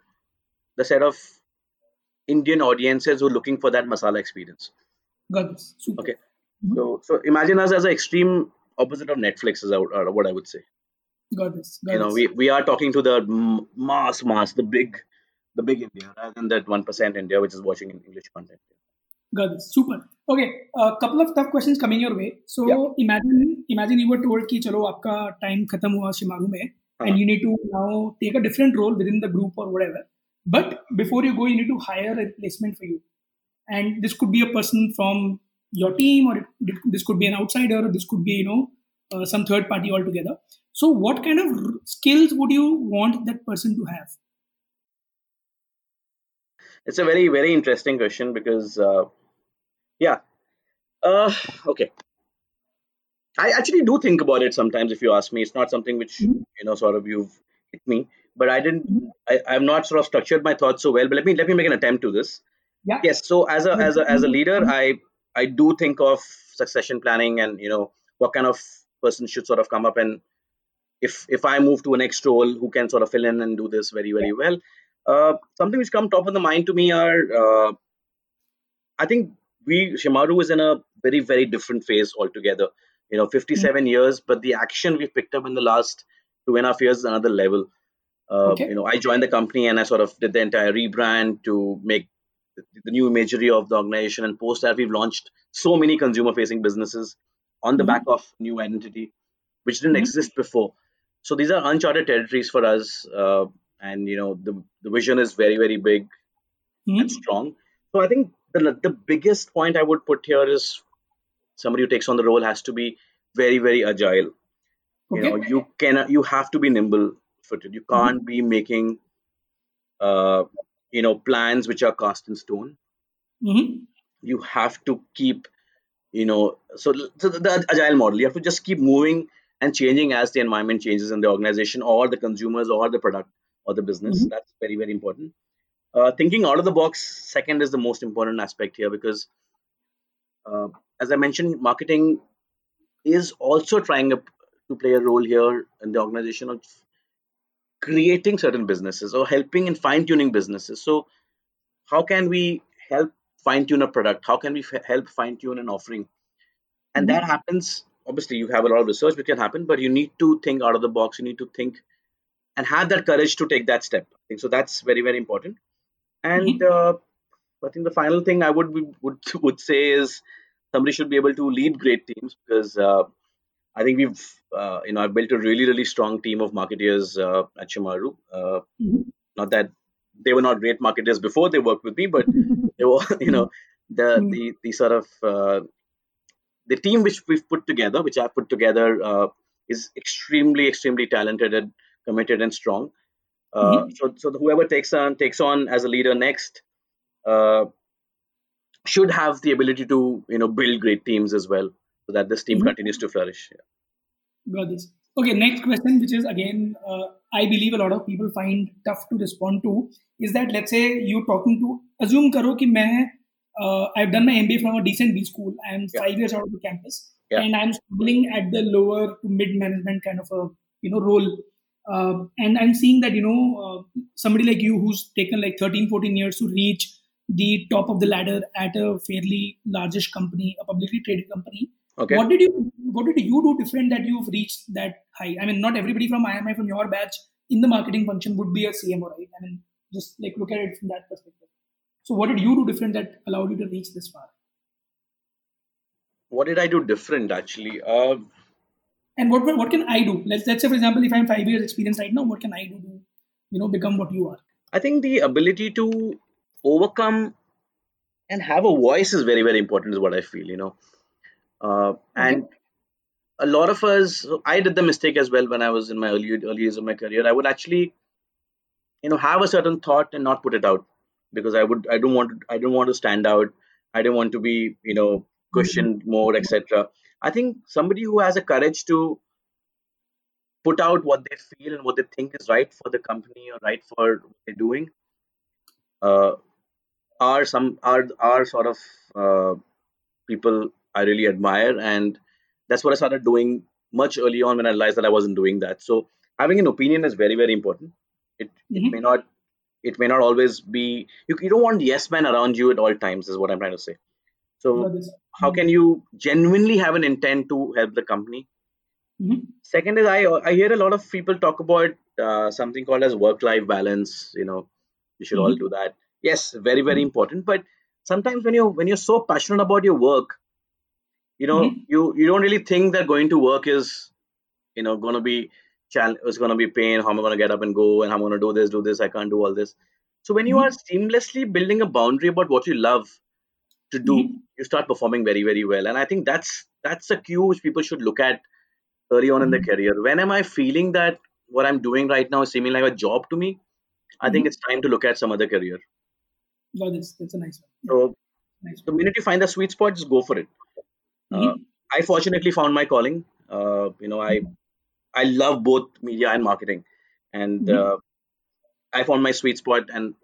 the set of Indian audiences who are looking for that masala experience. Got this. Super. Okay, Mhm. so so imagine us as an extreme opposite of Netflix is out- uh, what I would say. Got this. Got You know, this. we, we are talking to the m- mass mass, the big the big India rather than that one percent India which is watching in English content. Got this. Super. Okay. A couple of tough questions coming your way. So Yeah. imagine imagine you were told कि चलो आपका time खत्म हुआ शिमारू में हाँ. and you need to now take a different role within the group or whatever. But before you go, you need to hire a replacement for you. And this could be a person from your team, or it, this could be an outsider, or this could be, you know, uh, some third party altogether. So, what kind of r- skills would you want that person to have? It's a very very interesting question because uh, yeah, uh, okay. I actually do think about it sometimes. If you ask me, it's not something which Mhm. you know sort of you've hit me, but I didn't. Mhm. I, I've not sort of structured my thoughts so well. But let me let me make an attempt to this. Yeah. Yes. So as a as a as a leader, Mhm. I I do think of succession planning and you know what kind of person should sort of come up and if if I move to a next role, who can sort of fill in and do this very very well. Uh, something which come top of the mind to me are uh, I think we Shemaroo is in a very very different phase altogether. You know, 57 years, but the action we've picked up in the last two and a half years is another level. Uh, Okay. You know, I joined the company and I sort of did the entire rebrand to make the, new imagery of the organization. And post that, we've launched so many consumer-facing businesses on the Mhm. back of new identity, which didn't Mhm. exist before. So these are uncharted territories for us, uh, and you know, the the vision is very very big Mhm. and strong. So I think the the biggest point I would put here is somebody who takes on the role has to be very very agile. You Okay. know, you can you have to be nimble footed. You can't be making uh, you know plans which are cast in stone. Mhm. You have to keep you know so, so the, the agile model. You have to just keep moving and changing as the environment changes in the organization or the consumers or the product or the business. Mhm. That's very very important. Uh, thinking out of the box second is the most important aspect here because uh, as i mentioned marketing is also trying to play a role here in the organization of creating certain businesses or helping in fine tuning businesses. So how can we help fine tune a product? How can we f- help fine tune an offering? And that Mhm. happens obviously you have a lot of research which can happen but you need to think out of the box. You need to think and have that courage to take that step. I think so that's very very important. And Mhm. uh, I think the final thing I would be- would would say is somebody should be able to lead great teams because uh, I think we've uh, you know I've built a really really strong team of marketeers uh, at Shemaroo. Uh, Mhm. not that they were not great marketers before they worked with me, but they were you know the Mm. the the sort of uh, the team which we've put together, which I've put together, uh, is extremely extremely talented and committed and strong. Uh, Mhm. so so whoever takes on takes on as a leader next uh, should have the ability to you know build great teams as well so that this team Mhm. continues to flourish Got this. Okay, next question, which is again, uh, I believe a lot of people find tough to respond to, is that let's say you're talking to assume karo ki main, uh, I've done my MBA from a decent B school. I'm Yeah. five years out of the campus, Yeah. and I'm struggling at the lower to mid management kind of a you know role. Um, and I'm seeing that you know uh, somebody like you who's taken like 13, 14 years to reach the top of the ladder at a fairly largish company, a publicly traded company. Okay What did you What did you do different that you've reached that high? I mean, not everybody from IMI from your batch in the marketing function would be a CMO, right? I mean, just like look at it from that perspective. So, what did you do different that allowed you to reach this far? what did i do different actually uh, And what what can I do? Let's let's say, for example, if I'm five years experience right now, what can I do to you know become what you are? i think the ability to overcome and have a voice is very very important is what i feel you know uh, and a lot of us i did the mistake as well when i was in my early early years of my career i would actually you know have a certain thought and not put it out because I would I don't want to I don't want to stand out. I don't want to be you know questioned more, etc. I think somebody who has a courage to put out what they feel and what they think is right for the company or right for what they're doing uh, are some are are sort of uh, people I really admire, and that's what I started doing much early on when I realized that I wasn't doing that. So having an opinion is very very important. It it Mhm. may not it may not always be you, you don't want yes men around you at all times is what I'm trying to say. So this. how can you genuinely have an intent to help the company? Mhm. Second is I I hear a lot of people talk about uh, something called as work life balance. You know, you should all Mhm. do that. Yes, very very important. But sometimes when you when you're so passionate about your work, you know, Mhm. you you don't really think that going to work is you know going to be it's going to be pain. How am I going to get up and go? And how am I going to do this, do this? I can't do all this. So when you Mhm. are seamlessly building a boundary about what you love to do, Mhm. you start performing very very well. And I think that's that's a cue which people should look at early on in their Mhm. career. When am I feeling that what I'm doing right now is seeming like a job to me? I think Mhm. it's time to look at some other career. Got this. That's a nice one. So nice the minute you find the sweet spot, just go for it. Uh, Mhm. I fortunately found my calling. Uh, you know, I I love both media and marketing, and Mhm. uh, I found my sweet spot and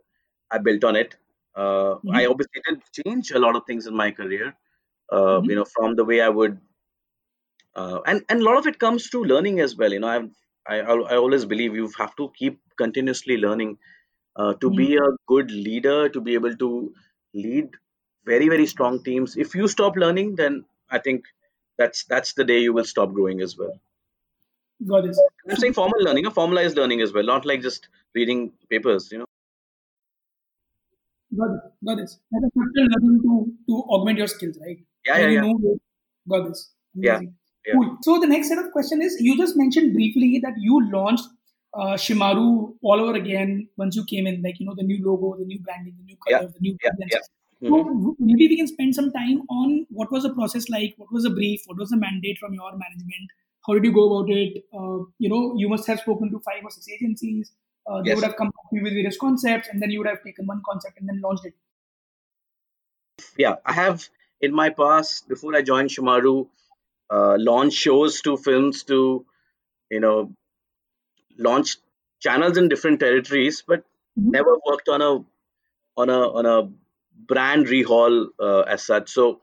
I built on it. Uh, I Mhm. obviously did change a lot of things in my career. Uh, Mhm. you know, from the way I would, uh, and and a lot of it comes through learning as well. You know, I've, I I I always believe you have to keep continuously learning uh, to be a good leader, to be able to lead very very strong teams. If you stop learning, then I think that's that's the day you will stop growing as well. Got this. I'm saying formal learning, a formalized learning as well, not like just reading papers. You know. Got it. Got this. Like a learning to to augment your skills, right? Yeah, When yeah, you yeah, know. Got this. yeah, Amazing. yeah. Cool. So the next set of question is: you just mentioned briefly that you launched uh, Shemaroo all over again once you came in, like you know the new logo, the new branding, the new Yeah, color, the new yeah, presence. Yeah. So hmm maybe we can spend some time on what was the process like, what was the brief, what was the mandate from your management, how did you go about it? Uh, you know, you must have spoken to five or six agencies. Uh, they would have come up with various concepts, and then you would have taken one concept and then launched it. Yeah, I have in my past before I joined Shemaroo, uh, launched shows to films to you know launch channels in different territories, but Mhm. never worked on a on a on a brand rehaul uh, as such. So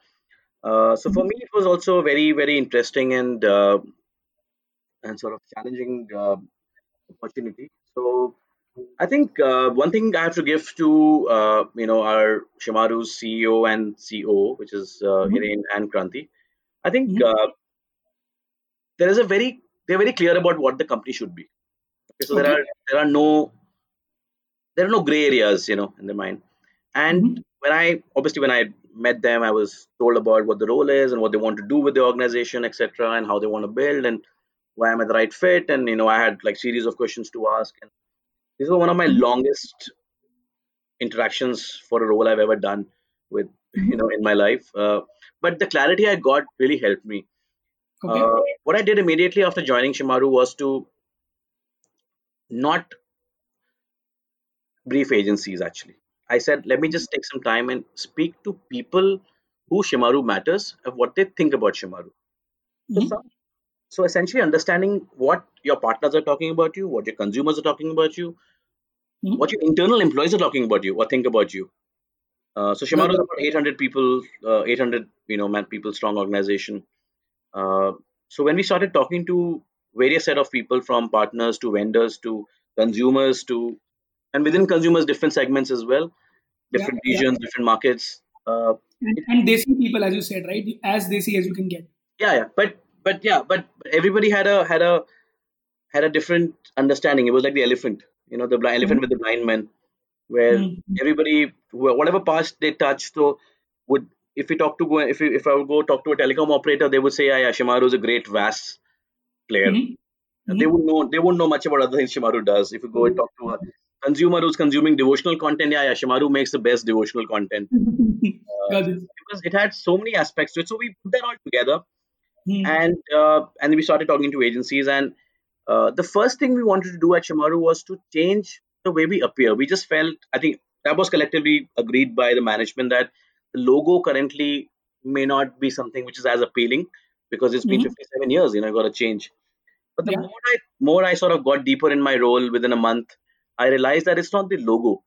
uh, so for me, it was also very very interesting and uh, and sort of challenging uh, opportunity. So I think uh, one thing I have to give to uh, you know our Shemaroo's CEO and COO, which is uh, Mhm. Hiren and Kranti. I think Mhm. uh, there is a very they're very clear about what the company should be. Okay, so there are there are no there are no gray areas, you know, in their mind. And Mhm. When I obviously when I met them, I was told about what the role is and what they want to do with the organization, etc., and how they want to build and why am I the right fit. And you know, I had like series of questions to ask. And this was one of my longest interactions for a role I've ever done with you Mhm. know in my life. Uh, but the clarity I got really helped me. Okay. Uh, what I did immediately after joining Shemaroo was to not brief agencies actually. I said, let me just take some time and speak to people who Shemaroo matters and what they think about Shemaroo. So, Mhm. some, so essentially understanding what your partners are talking about you, what your consumers are talking about you, Mhm. what your internal employees are talking about you or think about you. Uh, so Shemaroo is about 800 people, uh, 800 you know man people strong organization. Uh, so when we started talking to various set of people from partners to vendors to consumers to and within consumers different segments as well, different Yeah. regions, different markets. Uh, And, and desi people, as you said, right? As desi as you can get. yeah, yeah, but but yeah, but everybody had a had a had a different understanding. It was like the elephant, you know, the blind elephant Mhm. with the blind men, where Mhm. everybody whatever parts they touched, so would if we talk to go if we, if I would go talk to a telecom operator, they would say, yeah, yeah, Shemaroo is a great VAS player. Mhm. They Mhm. would know they won't know much about other things Shemaroo does. If you go and talk to a consumer who's consuming devotional content, yeah, yeah, Shemaroo makes the best devotional content. Uh, it. because it had so many aspects to it. So we put that all together Mhm. and uh, and we started talking to agencies. And uh, the first thing we wanted to do at Shemaroo was to change the way we appear. We just felt, I think that was collectively agreed by the management that the logo currently may not be something which is as appealing because it's been Mhm. 57 years, you know, got to change. But the Yeah. more I more I sort of got deeper in my role within a month, I realized that it's not the logo.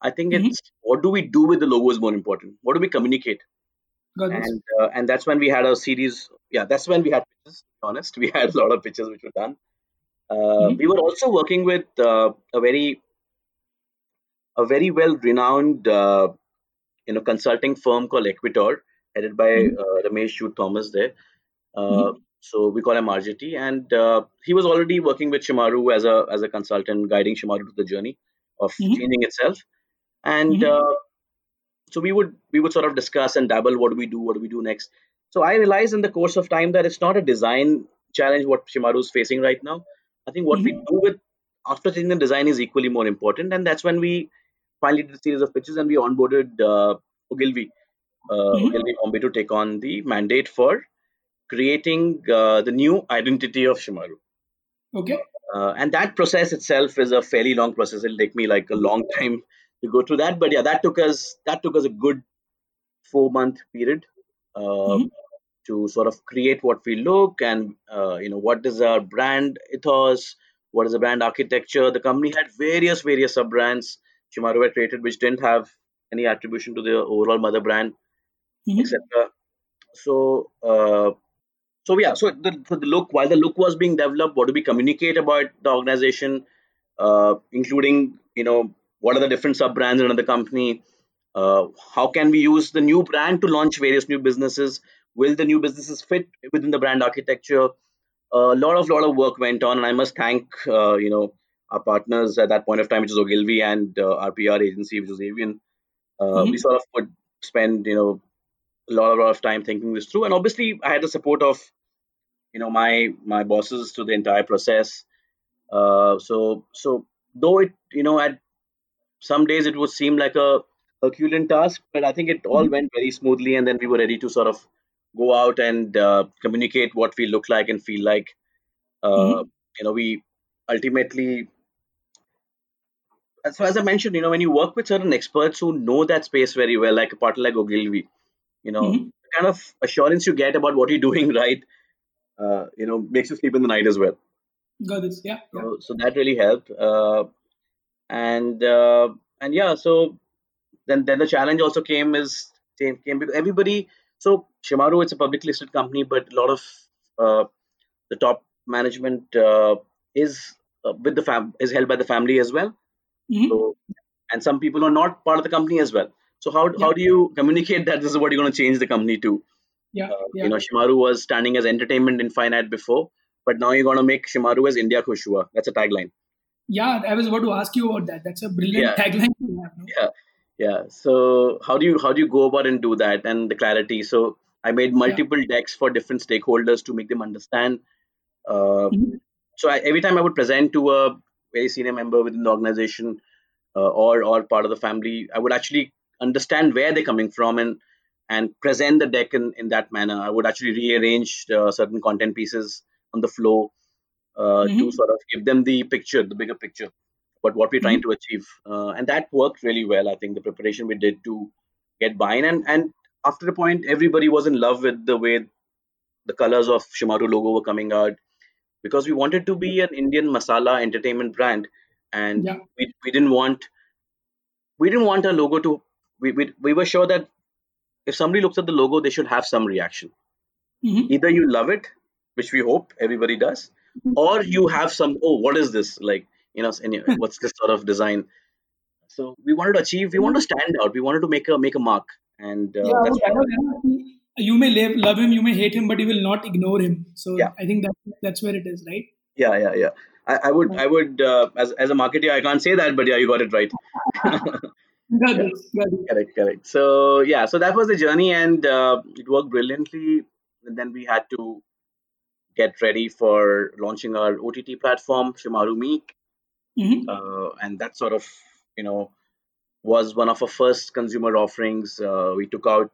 I think Mhm. it's what do we do with the logo is more important. What do we communicate? Got. And uh, and that's when we had a series. Yeah, that's when we had be honest, we had a lot of pictures which were done. Uh, Mhm. We were also working with uh, a very a very well renowned uh, you know consulting firm called Equitor, headed by Mhm. uh, Ramesh Jude Thomas there. Uh, Mhm. So we call him RGT, and uh, he was already working with Shemaroo as a as a consultant, guiding Shemaroo to the journey of Mhm. changing itself. And Mhm. uh, so we would we would sort of discuss and dabble. What do we do? What do we do next? So I realized in the course of time that it's not a design challenge what Shemaroo is facing right now. I think what we Mhm. do with after changing the design is equally more important, and that's when we finally did a series of pitches and we onboarded uh, Ogilvy, uh, Mhm. Ogilvy Bombay to take on the mandate for creating uh, the new identity of Shemaroo. Okay. Uh, and that process itself is a fairly long process. It'll take me like a long time to go through that. But yeah, that took us that took us a good four month period uh, Mhm. to sort of create what we look and uh, you know what is our brand ethos, what is the brand architecture. The company had various various sub brands Shemaroo had created which didn't have any attribution to the overall mother brand, Mhm. etc. So uh, so yeah, so the, so the look while the look was being developed, what do we communicate about the organization, uh, including you know what are the different sub brands in the company, uh, how can we use the new brand to launch various new businesses? Will the new businesses fit within the brand architecture? A lot of lot of work went on, and I must thank uh, you know our partners at that point of time, which is Ogilvy and uh, our PR agency, which was Avian. Uh, Mhm. We sort of would spend you know a lot, a lot of time thinking this through, and obviously I had the support of you know my my bosses through the entire process. Uh, so so though it you know at some days it would seem like a Herculean task, but I think it all Mhm. went very smoothly, and then we were ready to sort of go out and uh, communicate what we look like and feel like. Uh, Mhm. you know, we ultimately, so as I mentioned, you know, when you work with certain experts who know that space very well, like a partner like Ogilvy, you know, Mhm. the kind of assurance you get about what you're doing right, uh, you know, makes you sleep in the night as well. Got this. Yeah. Yeah. So, so that really helped. Uh, and uh, and yeah, so then then the challenge also came is came, came because everybody. So Shemaroo, it's a publicly listed company, but a lot of uh, the top management uh, is uh, with the fam is held by the family as well. Mhm. So and some people are not part of the company as well. So how Yeah. how do you communicate that this is what you're going to change the company to? Yeah. Uh, Yeah. You know, Shemaroo was standing as entertainment infinite before, but now you're going to make Shemaroo as India Khushua. That's a tagline. Yeah. I was about to ask you about that. That's a brilliant Yeah. tagline. to have, no? yeah yeah so how do you how do you go about and do that and the clarity so i made multiple decks for different stakeholders to make them understand uh, Mhm. so I, every time i would present to a very senior member within the organization uh, or or part of the family i would actually understand where they're coming from and and present the deck in, in that manner. I would actually rearrange uh, certain content pieces on the flow uh, to Mhm. sort of give them the picture the bigger picture but what we're trying to achieve. Uh, and that worked really well i think the preparation we did to get buy-in. And and after a point everybody was in love with the way the colors of shemaroo logo were coming out because we wanted to be an indian masala entertainment brand. And Yeah. we, we didn't want we didn't want a logo to we, we, we were sure that if somebody looks at the logo they should have some reaction Mhm. either you love it which we hope everybody does or you have some oh what is this like you know any- what's this sort of design so we wanted to achieve we wanted to stand out we wanted to make a make a mark and uh, Yeah, I that's would- I what, would- he- you may love, love him, you may hate him, but you will not ignore him. So Yeah. I think that that's where it is, right? yeah yeah yeah i, I would i would uh, as, as a marketer i can't say that but yeah you got it right Got Yeah. this, got it. correct correct so yeah so that was the journey and uh, it worked brilliantly and then we had to get ready for launching our ott platform shemaroo me Mhm. uh, and that sort of you know was one of our first consumer offerings uh, we took out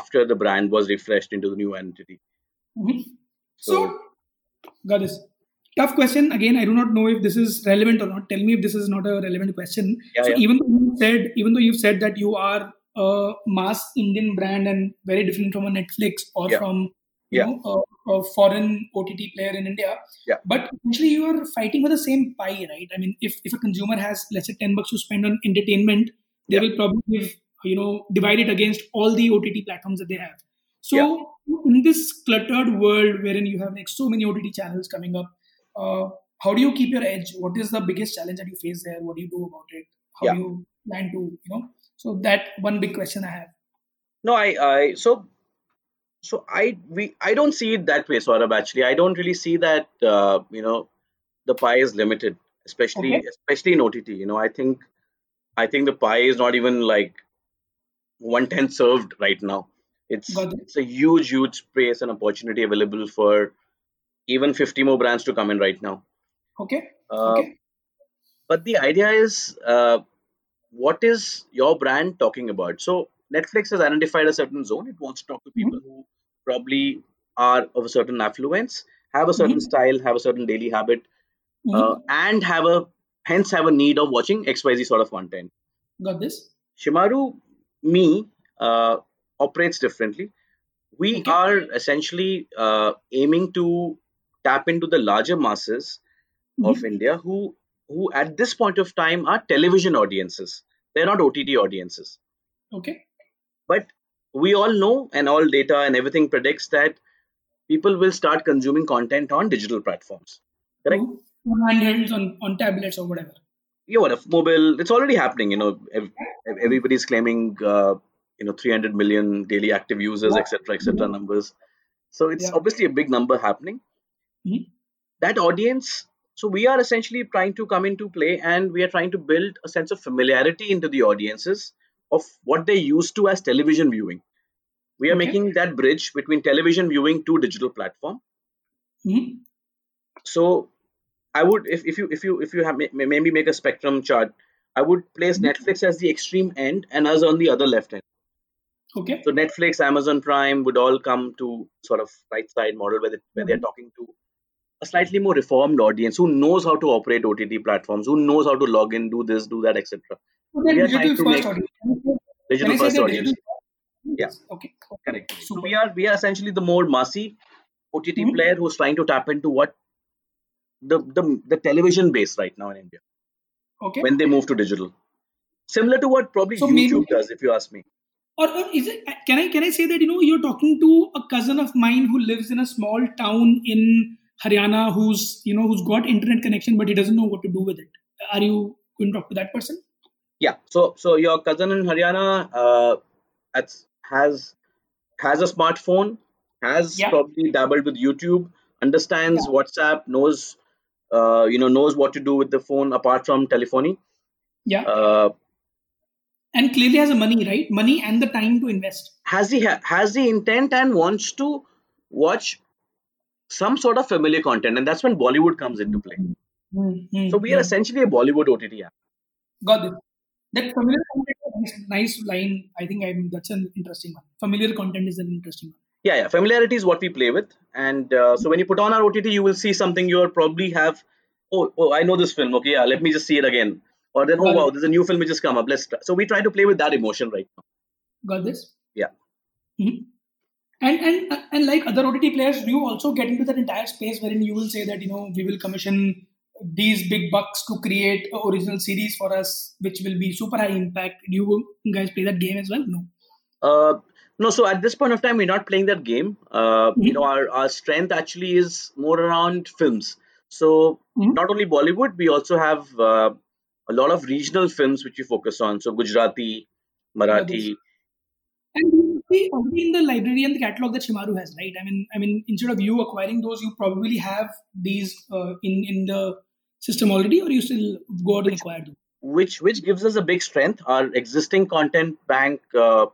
after the brand was refreshed into the new entity Mhm. So- So, got this. Tough question. Again i do not know if this is relevant or not. Tell me if this is not a relevant question. Yeah, so yeah. even though you said even though you've said that you are a mass indian brand and very different from a netflix or Yeah. from you know a, a foreign ott player in india but essentially you are fighting for the same pie right? I mean if, if a consumer has let's say 10 bucks to spend on entertainment they will probably give you know divide it against all the ott platforms that they have. So in this cluttered world wherein you have like so many ott channels coming up uh, how do you keep your edge what is the biggest challenge that you face there what do you do about it how Yeah. do you plan to you know so that one big question i have No, I, I so so I we I don't see it that way, Saurabh. Actually, I don't really see that uh, you know the pie is limited, especially Okay. especially in OTT. You know, I think I think the pie is not even like one tenth served right now. It's it. it's a huge huge space and opportunity available for even 50 more brands to come in right now. okay Uh, okay but the idea is uh, what is your brand talking about so netflix has identified a certain zone it wants to talk to people who probably are of a certain affluence have a certain Mhm. style have a certain daily habit Mhm. uh, and have a hence have a need of watching xyz sort of content got this shemaroo me uh, operates differently we Okay. are essentially uh, aiming to tap into the larger masses of Mhm. India who who at this point of time are television audiences. They're not OTT audiences. okay But we all know and all data and everything predicts that people will start consuming content on digital platforms. Correct? On handhelds on on tablets or whatever Yeah, what if mobile? It's already happening. You know, ev- ev- everybody's claiming uh, you know 300 million daily active users, etc., etc. numbers. So it's Yeah. obviously a big number happening. Mhm. That audience. So we are essentially trying to come into play, and we are trying to build a sense of familiarity into the audiences of what they used to as television viewing. We are Okay. making that bridge between television viewing to digital platform. Mhm. So I would, if, if you if you if you have maybe make a spectrum chart, I would place Mhm. Netflix as the extreme end and us on the other left end. okay So Netflix, Amazon Prime would all come to sort of right side model where they, where they're Mhm. talking to a slightly more reformed audience who knows how to operate OTT platforms, who knows how to log in, do this, do that, etc. so we are digital trying to first make audience Can I say- Digital can I say first audience. digital Yeah. okay Correct. So we are we are essentially the more massy OTT Mhm. player who's trying to tap into what the the, the television base right now in India okay when they move to digital. Similar to what probably So YouTube maybe- does, if you ask me. or, or is it can i can i say that you know you're talking to a cousin of mine who lives in a small town in haryana who's you know who's got internet connection but he doesn't know what to do with it are you going to talk to that person Yeah. So so your cousin in Haryana uh, has has a smartphone, has Yeah. probably dabbled with YouTube, understands Yeah. WhatsApp, knows uh, you know knows what to do with the phone apart from telephony. yeah Uh, and clearly has the money right money and the time to invest has the has the intent and wants to watch some sort of familiar content, and that's when Bollywood comes into play. Mhm. So we are Mhm. essentially a Bollywood OTT app. got it that familiar content is a nice, line i think i'm that's an interesting one familiar content is an interesting one yeah yeah familiarity is what we play with and uh, so when you put on our ott you will see something you'll probably have oh, oh i know this film okay yeah let me just see it again or then oh Got wow there's a new film which just come up let's try. so we try to play with that emotion right now got this Yeah. Mhm. And and and like other ott players do you also get into that entire space wherein you will say that you know we will commission these big bucks to create original series for us which will be super high impact? Do you guys play that game as well? No. Uh, no so at this point of time we're not playing that game. Uh, you Mhm. know our, our strength actually is more around films. So Mhm. not only bollywood we also have uh, a lot of regional films which we focus on. So gujarati marathi And see already in the library and the catalog that Shemaroo has, right? I mean, I mean, instead of you acquiring those, you probably have these uh, in in the system already, or you still go out and acquire them. which which gives us a big strength. Our existing content bank uh,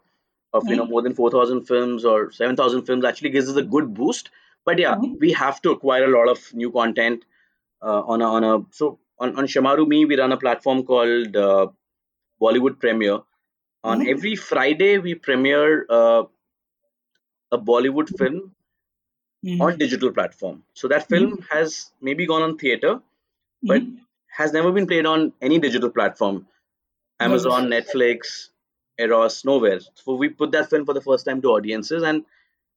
of you know more than four thousand films or seven thousand films actually gives us a good boost. But yeah, Mhm. we have to acquire a lot of new content uh, on a on a so on on Shemaroo Me we run a platform called uh, Bollywood Premiere. On Mhm. every Friday we premiere uh, a Bollywood film Mhm. on digital platform. So that film has maybe gone on theater, but Mhm. has never been played on any digital platform. Amazon, Netflix, Eros, nowhere. So we put that film for the first time to audiences, and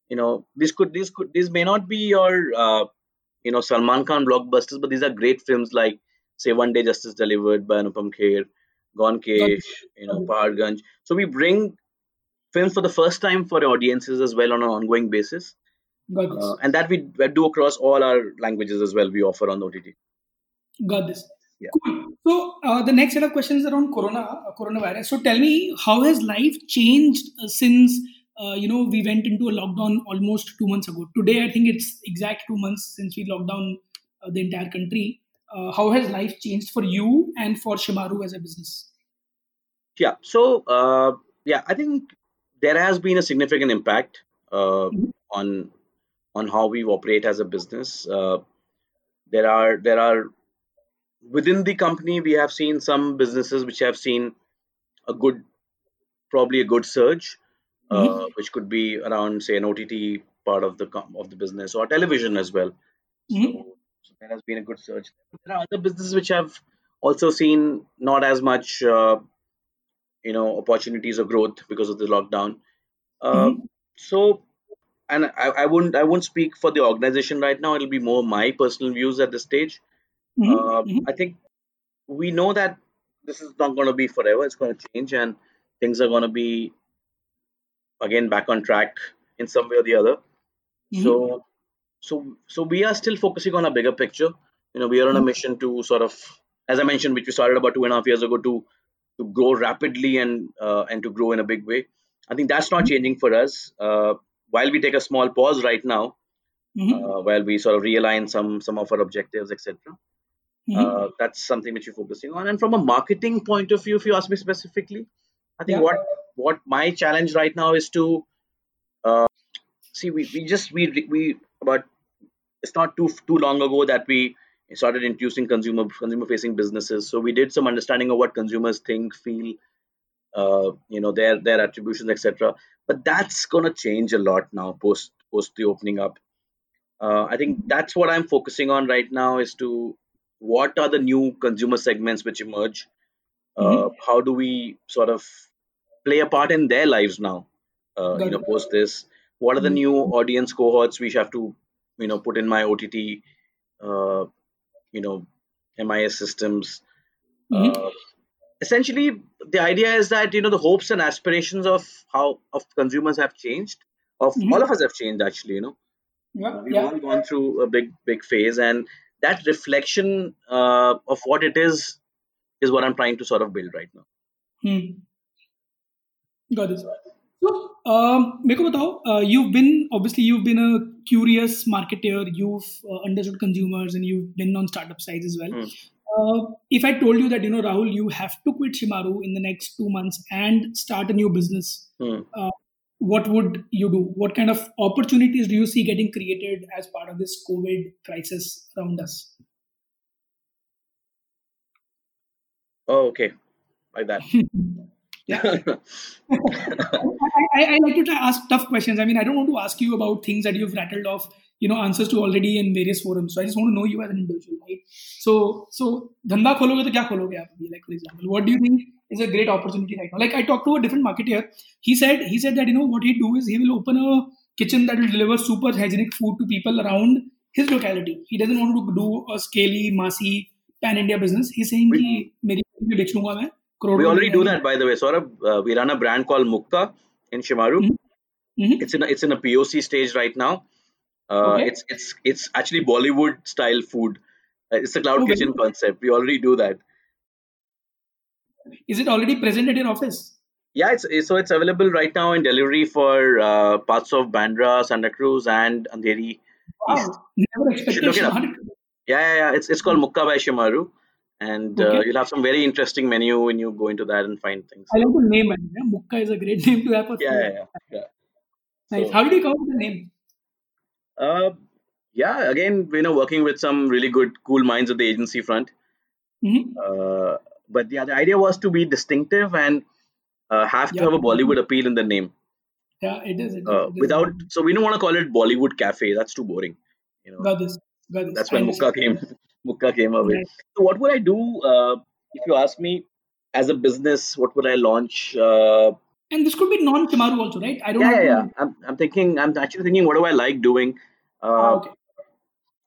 you know this could this could this may not be your uh, you know Salman Khan blockbusters, but these are great films like say One Day Justice Delivered by Anupam Kher, Gone Kesh, you know Paharganj. So we bring films for the first time for audiences as well on an ongoing basis, Got this. uh, and that we do across all our languages as well. We offer on OTT. Got this. Yeah. Cool. So uh, the next set of questions around corona, uh, coronavirus. So tell me, how has life changed uh, since uh, you know we went into a lockdown almost two months ago? Today, I think it's exact two months since we locked down uh, the entire country. Uh, how has life changed for you and for Shemaroo as a business? Yeah. So uh, yeah, I think there has been a significant impact uh, Mhm. on on how we operate as a business. Uh, there are there are within the company we have seen some businesses which have seen a good probably a good surge, uh, which could be around say an OTT part of the com- of the business or television as well. Mhm. So, so there has been a good surge. There are other businesses which have also seen not as much. Uh, you know opportunities of growth because of the lockdown uh, Mhm. so and I, I wouldn't i won't speak for the organization right now it'll be more my personal views at this stage Mhm. uh, Mhm. i think we know that this is not going to be forever it's going to change and things are going to be again back on track in some way or the other Mhm. so so so we are still focusing on a bigger picture you know we are on a Mhm. mission to sort of as i mentioned which we started about two and a half years ago to to grow rapidly and uh, and to grow in a big way i think that's not changing for us uh, while we take a small pause right now Mhm. uh, while we sort of realign some some of our objectives etc Mhm. uh, that's something which we're focusing on and from a marketing point of view if you ask me specifically i think Yeah. what what my challenge right now is to see we, we just we we about it's not too too long ago that we started introducing consumer consumer facing businesses. So we did some understanding of what consumers think feel uh, you know their their attributions etc but that's going to change a lot now post post the opening up. Uh, i think that's what i'm focusing on right now is to what are the new consumer segments which emerge? Uh, how do we sort of play a part in their lives now? Uh, you know post this what are the Mhm. new audience cohorts we have to you know put in my ott uh, you know mis systems Mhm. uh, essentially the idea is that you know the hopes and aspirations of how of consumers have changed of Mhm. all of us have changed actually you know Yeah. we've Yeah. all gone through a big big phase and that reflection uh, of what it is is what i'm trying to sort of build right now Hmm. Got this. So, um, मेरे uh, you've been obviously you've been a curious marketer you've uh, understood consumers and you've been on startup size as well. Mm. uh, if I told you that you know Rahul you have to quit Shemaroo in the next two months and start a new business mm. uh, what would you do? What kind of opportunities do you see getting created as part of this covid crisis around us? Oh okay. Like that. Yeah. I, I, I like to try ask tough questions. I mean, I don't want to ask you about things that you've rattled off, you know, answers to already in various forums. So I just want to know you as an individual, right? So, so धंधा खोलोगे तो क्या खोलोगे आप? Like for example, what do you think is a great opportunity right now? Like I talked to a different marketer. He said he said that you know what he'd do is he will open a kitchen that will deliver super hygienic food to people around his locality. He doesn't want to do a scaly, massy pan India business. He's saying We- कि मेरी में बेच लूंगा मैं Crowdfunding. We already do that, by the way, Saurabh. Uh, we run a brand called Mukka in Shemaroo. Mm-hmm. Mm-hmm. It's in a, it's in a POC stage right now. Uh, okay. It's it's it's actually Bollywood style food. Uh, it's a cloud okay. kitchen concept. We already do that. Is it already present at your office? Yeah, it's, it's so it's available right now in delivery for uh, parts of Bandra, Santa Cruz, and Andheri. Wow, East. never expected. Yeah, yeah, yeah. It's it's called Mukka by Shemaroo and uh, Okay. you'll have some very interesting menu when you go into that and find things I like the name. Yeah, Mukka is a great name to have. For yeah yeah yeah, yeah. Nice. So- How did you come up with the name? Uh, yeah, again, you know, working with some really good, cool minds at the agency front. Mhm. Uh, but yeah, the idea was to be distinctive and uh, have to Yeah. have a Bollywood appeal in the name. Yeah, it is. It is, uh, it is. without so we don't want to call it Bollywood cafe. That's too boring. You know, Got this. Got this. that's when. Mukka came. Mukka came away. So what would I do uh, if you ask me as a business? What would I launch? Uh, And this could be non-Shemaroo also, right? I don't yeah, yeah. I'm, I'm thinking. I'm actually thinking. What do I like doing? Ah, Uh, okay.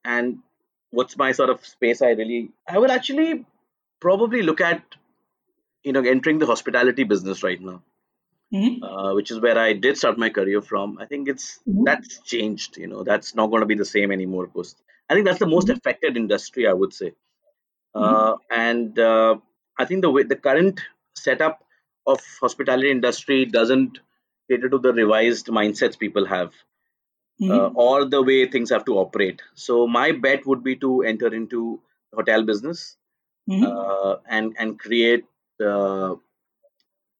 and what's my sort of space? I really. I would actually probably look at you know entering the hospitality business right now. Mhm. uh, which is where I did start my career from. I think it's Mhm. that's changed. You know, that's not going to be the same anymore. Post. I think that's the most Mhm. affected industry, I would say. Uh, and uh, I think the way the current setup of hospitality industry doesn't cater to the revised mindsets people have, uh, Mhm. or the way things have to operate. So my bet would be to enter into hotel business Mhm. uh, and and create. Uh,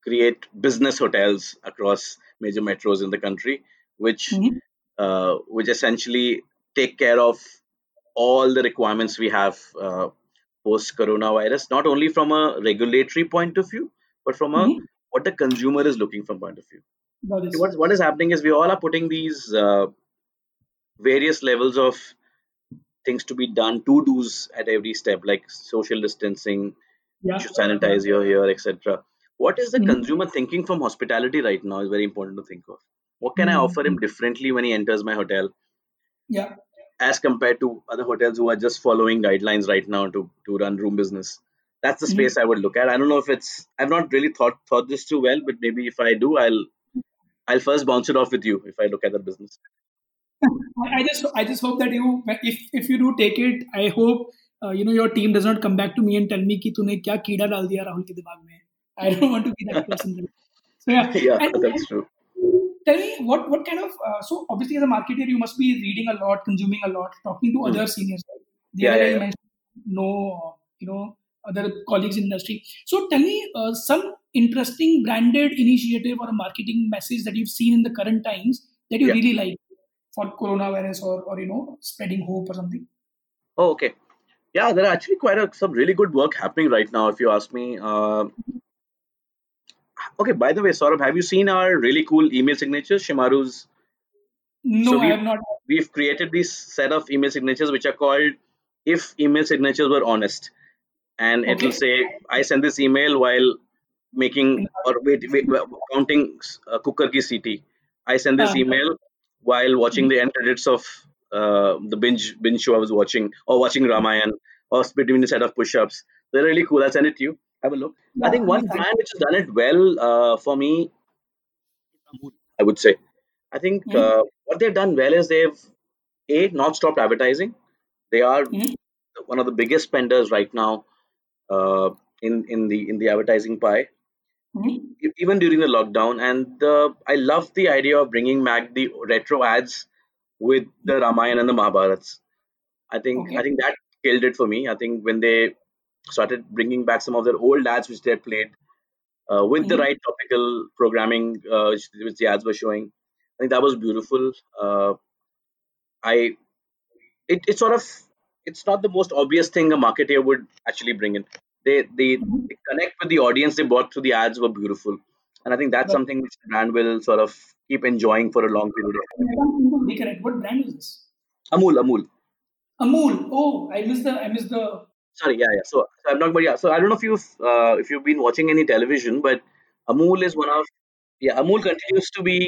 create business hotels across major metros in the country, which Mhm. uh, which essentially take care of all the requirements we have uh, post coronavirus, not only from a regulatory point of view, but from a Mhm. what the consumer is looking from point of view. This. What what is happening is we all are putting these uh, various levels of things to be done, to dos at every step, like social distancing, Yeah. you should sanitize your hair, etc. What is the Mhm. consumer thinking from hospitality right now is very important to think of. What can I Mhm. offer him differently when he enters my hotel Yeah as compared to other hotels who are just following guidelines right now to to run room business. That's the mm-hmm. space mm-hmm. i would look at. I don't know if it's i've not really thought thought this too well but maybe if i do i'll i'll first bounce it off with you if i look at the business. I just i just hope that you if if you do take it i hope uh, you know your team does not come back to me and tell me ki tune kya keeda dal diya rahul ke dimag mein i don't want to be that person. So yeah, yeah and, that's true tell me what what kind of uh, so obviously as a marketer you must be reading a lot, consuming a lot, talking to Hmm. other seniors. Right? The Yeah, other yeah, you yeah. no, you know, other colleagues in industry. So tell me uh, some interesting branded initiative or a marketing message that you've seen in the current times that you Yeah. really like for coronavirus or or you know spreading hope or something. Oh, okay. Yeah, there are actually quite a, some really good work happening right now, if you ask me. Uh, okay, by the way, Saurabh, have you seen our really cool email signatures, Shemaroo's? No, So I have not. we've created this set of email signatures which are called "If email signatures were honest," and it will say, "I sent this email while making or wait, wait counting uh, cooker ki CT. I sent this Ah. email while watching the end credits of uh, the binge binge show I was watching, or watching Ramayan, or between a set of push-ups. They're really cool. I'll send it to you. Have a look. I think one yeah, brand which has done it well uh, for me, I would say. I think uh, what they've done well is they've a not stopped advertising. They are Mhm. one of the biggest spenders right now uh, in in the in the advertising pie Mhm. e- even during the lockdown and the i love the idea of bringing back the retro ads with the ramayana and the mahabharats i think Okay. i think that killed it for me i think when they started bringing back some of their old ads which they had played uh, with the Mhm. right topical programming uh, which, which the ads were showing i think that was beautiful uh, i it, it's sort of it's not the most obvious thing a marketer would actually bring in they they, Mhm. they connect with the audience they brought through the ads were beautiful and i think that's But something which the brand will sort of keep enjoying for a long period of time I can't think of recollect. What brand is this? amul amul Amul. Oh, I missed the I missed the sorry yeah yeah. So, so i'm not. But yeah so i don't know if you've uh, if you've been watching any television but amul is one of yeah amul continues to be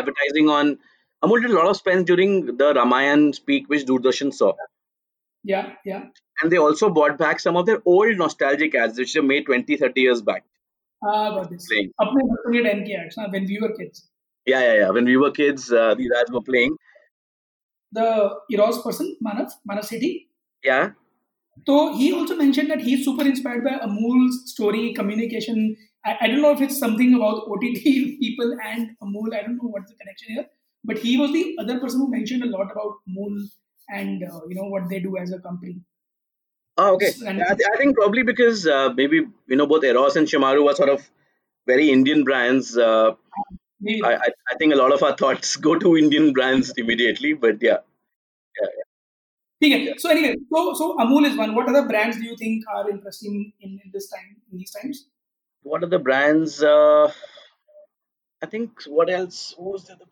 advertising on amul did a lot of spends during the ramayan speak which doordarshan saw. Yeah yeah. And they also bought back some of their old nostalgic ads which they made 20 30 years back. Ah got this. Playing. when we were kids. Yeah yeah yeah. When we were kids uh, these ads were playing. The eros person manav Manav Sethi. Yeah. So he also mentioned that he's super inspired by Amul's story communication. I, I don't know if it's something about OTT people and Amul. I don't know what's the connection here. But he was the other person who mentioned a lot about Amul and uh, you know what they do as a company. Oh, okay. And- I, th- I think probably because uh, maybe you know both Eros and Shemaroo were sort of very Indian brands. Uh, Maybe I, I I think a lot of our thoughts go to Indian brands immediately. But yeah, ठीक है. So anyway, so so Amul is one. What other brands do you think are interesting in, in this time in these times? what are the brands? Uh, I think what else? What was the other?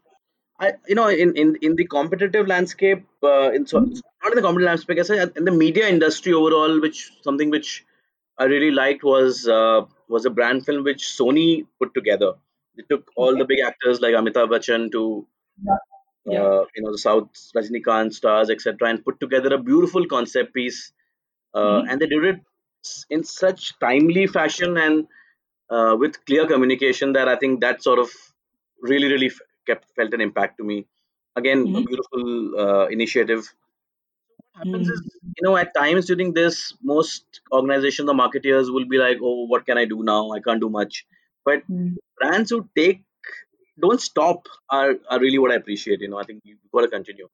I you know in in in the competitive landscape, uh, in so Mhm. not in the competitive landscape, I guess in the media industry overall, which something which I really liked was uh, was a brand film which Sony put together. They took all the big actors like Amitabh Bachchan to Yeah. Yeah. uh, you know the South Rajinikanth stars, etc., and put together a beautiful concept piece. Uh, Mhm. and they did it in such timely fashion and uh, with clear communication that I think that sort of really, really f- kept felt an impact to me. Again, a Mhm. beautiful uh, initiative. What happens is, Mhm. you know, at times during this, most organizations or marketeers will be like, "Oh, what can I do now? I can't do much." But Mhm. brands who take don't stop are, are really what I appreciate. You know, I think you've got to continue.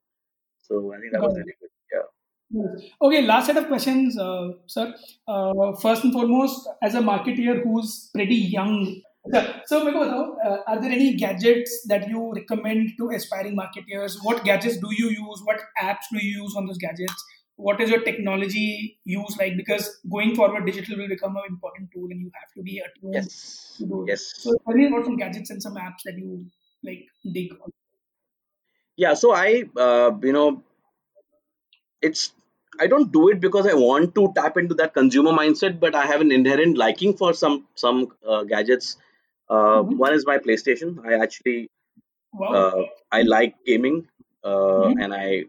So I think that got was it. really good. Yeah. Okay, last set of questions, uh, sir. Uh, first and foremost, as a marketeer who's pretty young, so uh, are there any gadgets that you recommend to aspiring marketeers? What gadgets do you use? What apps do you use on those gadgets? What is your technology use like? Because going forward, digital will become an important tool, and you have to be attuned Yes. to those. Yes. So tell me about some gadgets and some apps that you like dig on. Yeah. So I, uh, you know, it's I don't do it because I want to tap into that consumer mindset, but I have an inherent liking for some some uh, gadgets. Uh, Mhm. one is my PlayStation. I actually Wow. uh, I like gaming, uh, Mhm. and I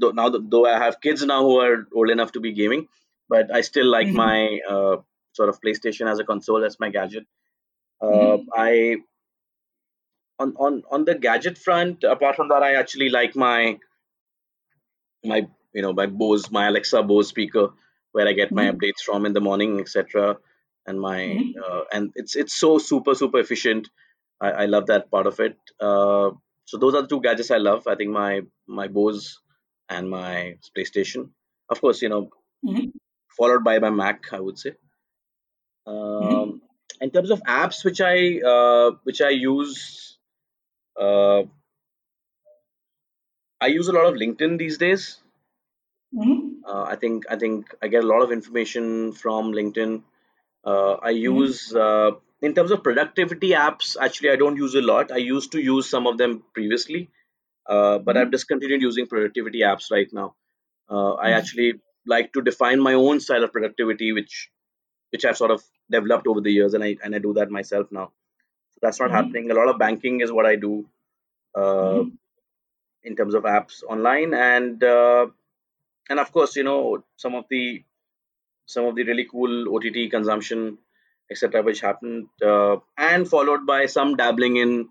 though, now that- though I have kids now who are old enough to be gaming, but I still like Mhm. my uh, sort of PlayStation as a console as my gadget. Uh, Mhm. I on on on the gadget front. Apart from that, I actually like my my you know my Bose my Alexa Bose speaker where I get my Mhm. updates from in the morning etc and my Mhm. uh, and it's it's so super super efficient I, I love that part of it uh, so those are the two gadgets I love I think my my Bose and my PlayStation of course you know Mhm. followed by my Mac I would say Mhm. um, in terms of apps which I uh, which I use uh, I use a lot of LinkedIn these days Mhm. uh, I think I think I get a lot of information from LinkedIn. Uh, I Mhm. use uh, in terms of productivity apps. Actually, I don't use a lot. I used to use some of them previously, uh, but I've Mhm. discontinued using productivity apps right now. Uh, I Mhm. actually like to define my own style of productivity, which which I've sort of developed over the years, and I and I do that myself now. So that's not Mhm. happening. A lot of banking is what I do uh, Mhm. in terms of apps online, and uh, and of course, you know, some of the some of the really cool OTT consumption, etc., which happened, uh, and followed by some dabbling in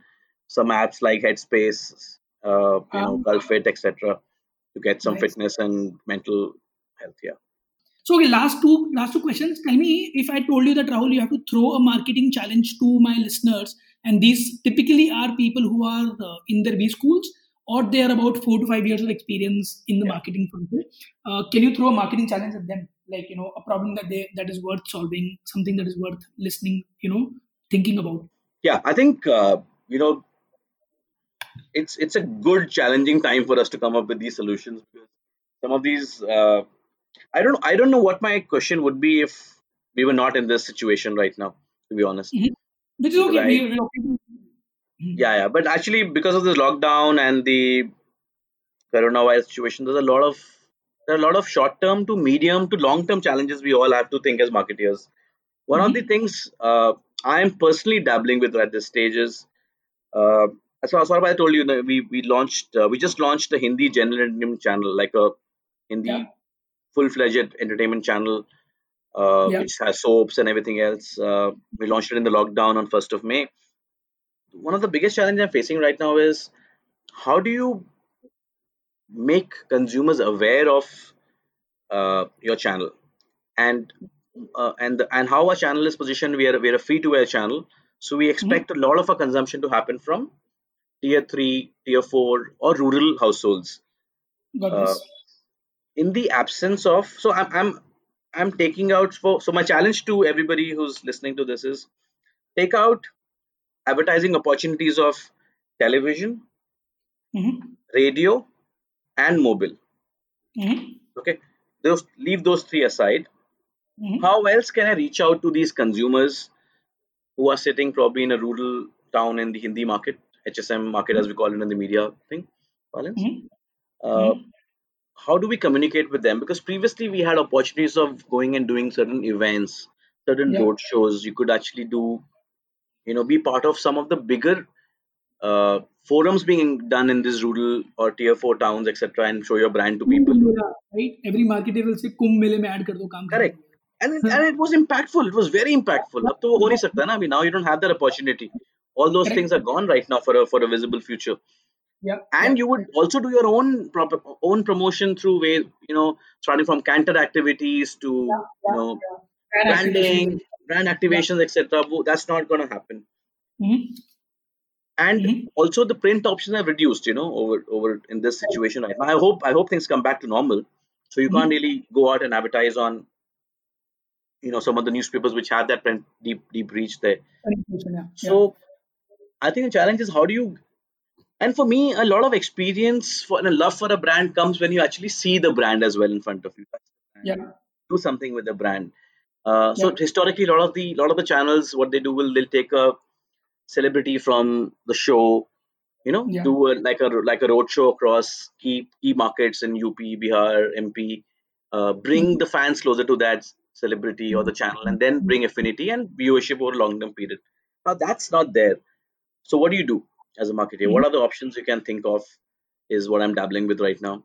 some apps like Headspace, uh, you know, Um, Cult.fit, etc., to get some nice. fitness and mental health. Yeah. So, okay, last two last two questions. Tell me if I told you that Rahul, you have to throw a marketing challenge to my listeners, and these typically are people who are uh, in their B schools or they are about four to five years of experience in the Yeah. marketing field. Uh, can you throw a marketing challenge at them? Like you know, a problem that they that is worth solving, something that is worth listening. You know, thinking about. Yeah. I think uh, you know it's it's a good challenging time for us to come up with these solutions because some of these uh, I don't I don't know what my question would be if we were not in this situation right now. To be honest, Mhm. Which is okay. I We, we. Mhm. yeah yeah but actually because of the lockdown and the coronavirus situation there's a lot of there are a lot of short term to medium to long term challenges we all have to think as marketeers one of the things uh, i am personally dabbling with at this stage is uh, so Saurabh, i told you that we we launched uh, we just launched a hindi general entertainment channel like a hindi Yeah. full-fledged entertainment channel uh, Yeah. which has soaps and everything else uh, we launched it in the lockdown on 1st of may one of the biggest challenges i'm facing right now is how do you make consumers aware of uh, your channel and uh, and the, and how our channel is positioned we are we're a free to air channel so we Mhm. expect a lot of our consumption to happen from tier 3 tier 4 or rural households uh, in the absence of so I'm, I'm i'm taking out for so my challenge to everybody who's listening to this is take out advertising opportunities of television Mhm. radio and mobile Mhm. okay those leave those three aside Mhm. how else can i reach out to these consumers who are sitting probably in a rural town in the Hindi market, HSM market as we call it in the media thing, balance. Mhm. Uh, Mhm. how do we communicate with them? Because previously we had opportunities of going and doing certain events, certain Yeah. road shows. You could actually do, you know, be part of some of the bigger uh, forums being done in these rural or tier four towns, etc., and show your brand to Kumbh people. Mela, right? Every marketer will say कुंभ मेले में add कर दो काम Correct. And it, and it was impactful. It was very impactful. अब तो वो हो नहीं सकता ना अभी now you don't have that opportunity. All those Correct. things are gone right now for a for a visible future. Yeah. And you would also do your own proper own promotion through way you know starting from canter activities to Yeah, you know yeah. Brand branding, brand activations, etc. That's not going to happen. Mhm. And Mhm. also the print options have reduced. You know over over in this situation right now. I hope I hope things come back to normal. So you can't Mhm. really go out and advertise on you know some of the newspapers which have that print deep deep reach there. Yeah. yeah. So I think the challenge is how do you and for me a lot of experience for and a love for a brand comes when you actually see the brand as well in front of you. yeah. Do something with the brand. Uh, so Yeah. historically a lot of the lot of the channels what they do will they'll take a celebrity from the show, you know, Yeah. do a, like a like a road show across key key markets in UP, Bihar, MP, uh, bring Mhm. the fans closer to that celebrity or the channel, and then bring affinity and viewership over a long term period. Now that's not there. So what do you do as a marketer? What Mhm. are the options you can think of? Is what I'm dabbling with right now,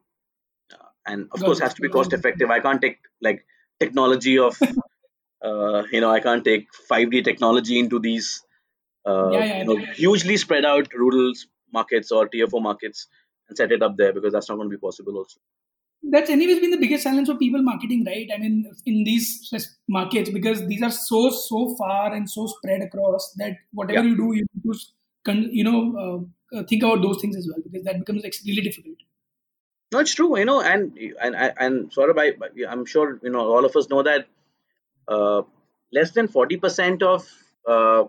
uh, and of Got course it. has to be cost effective. I can't take like technology of, uh, you know, I can't take 5D technology into these, uh, Yeah, yeah, you know, yeah. hugely spread out rural markets or tier four markets and set it up there because that's not going to be possible also. That's anyways been the biggest challenge for people marketing, right? I mean, in these markets, because these are so so far and so spread across that whatever Yeah. you do, you need to you know uh, uh, think about those things as well because that becomes like, really difficult. No, it's true, you know, and and and, and sort of I, I'm sure you know all of us know that uh, less than forty percent of uh,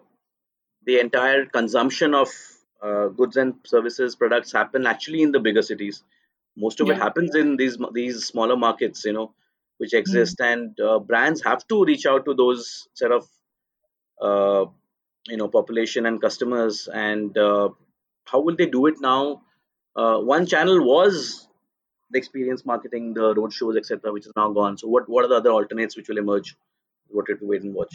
the entire consumption of uh, goods and services products happen actually in the bigger cities. Most of it happens in these these smaller markets, you know, which Hmm. exist, and uh, brands have to reach out to those set of uh, you know population and customers. And uh, how will they do it now? Uh, one channel was the experience marketing, the road shows, etc., which is now gone. So what what are the other alternates which will emerge? What to wait and watch.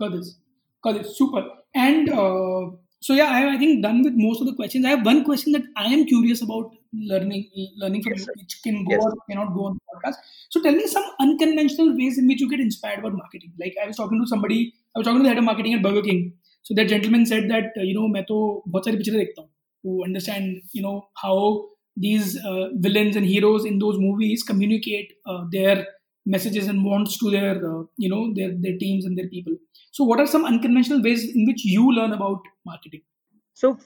Got this. Got. Super. And uh, so yeah, I, I think done with most of the questions. I have one question that I am curious about learning learning from Yes, you, sir. which can go Yes. or cannot go on the podcast. So tell me some unconventional ways in which you get inspired about marketing. Like I was talking to somebody, I was talking to the head of marketing at Burger King. So that gentleman said that uh, you know मैं तो बहुत सारी पिक्चरें देखता हूँ to understand you know how these uh, villains and heroes in those movies communicate uh, their messages and wants to their uh, you know their their teams and their people. So what are some unconventional ways in which you learn about marketing? So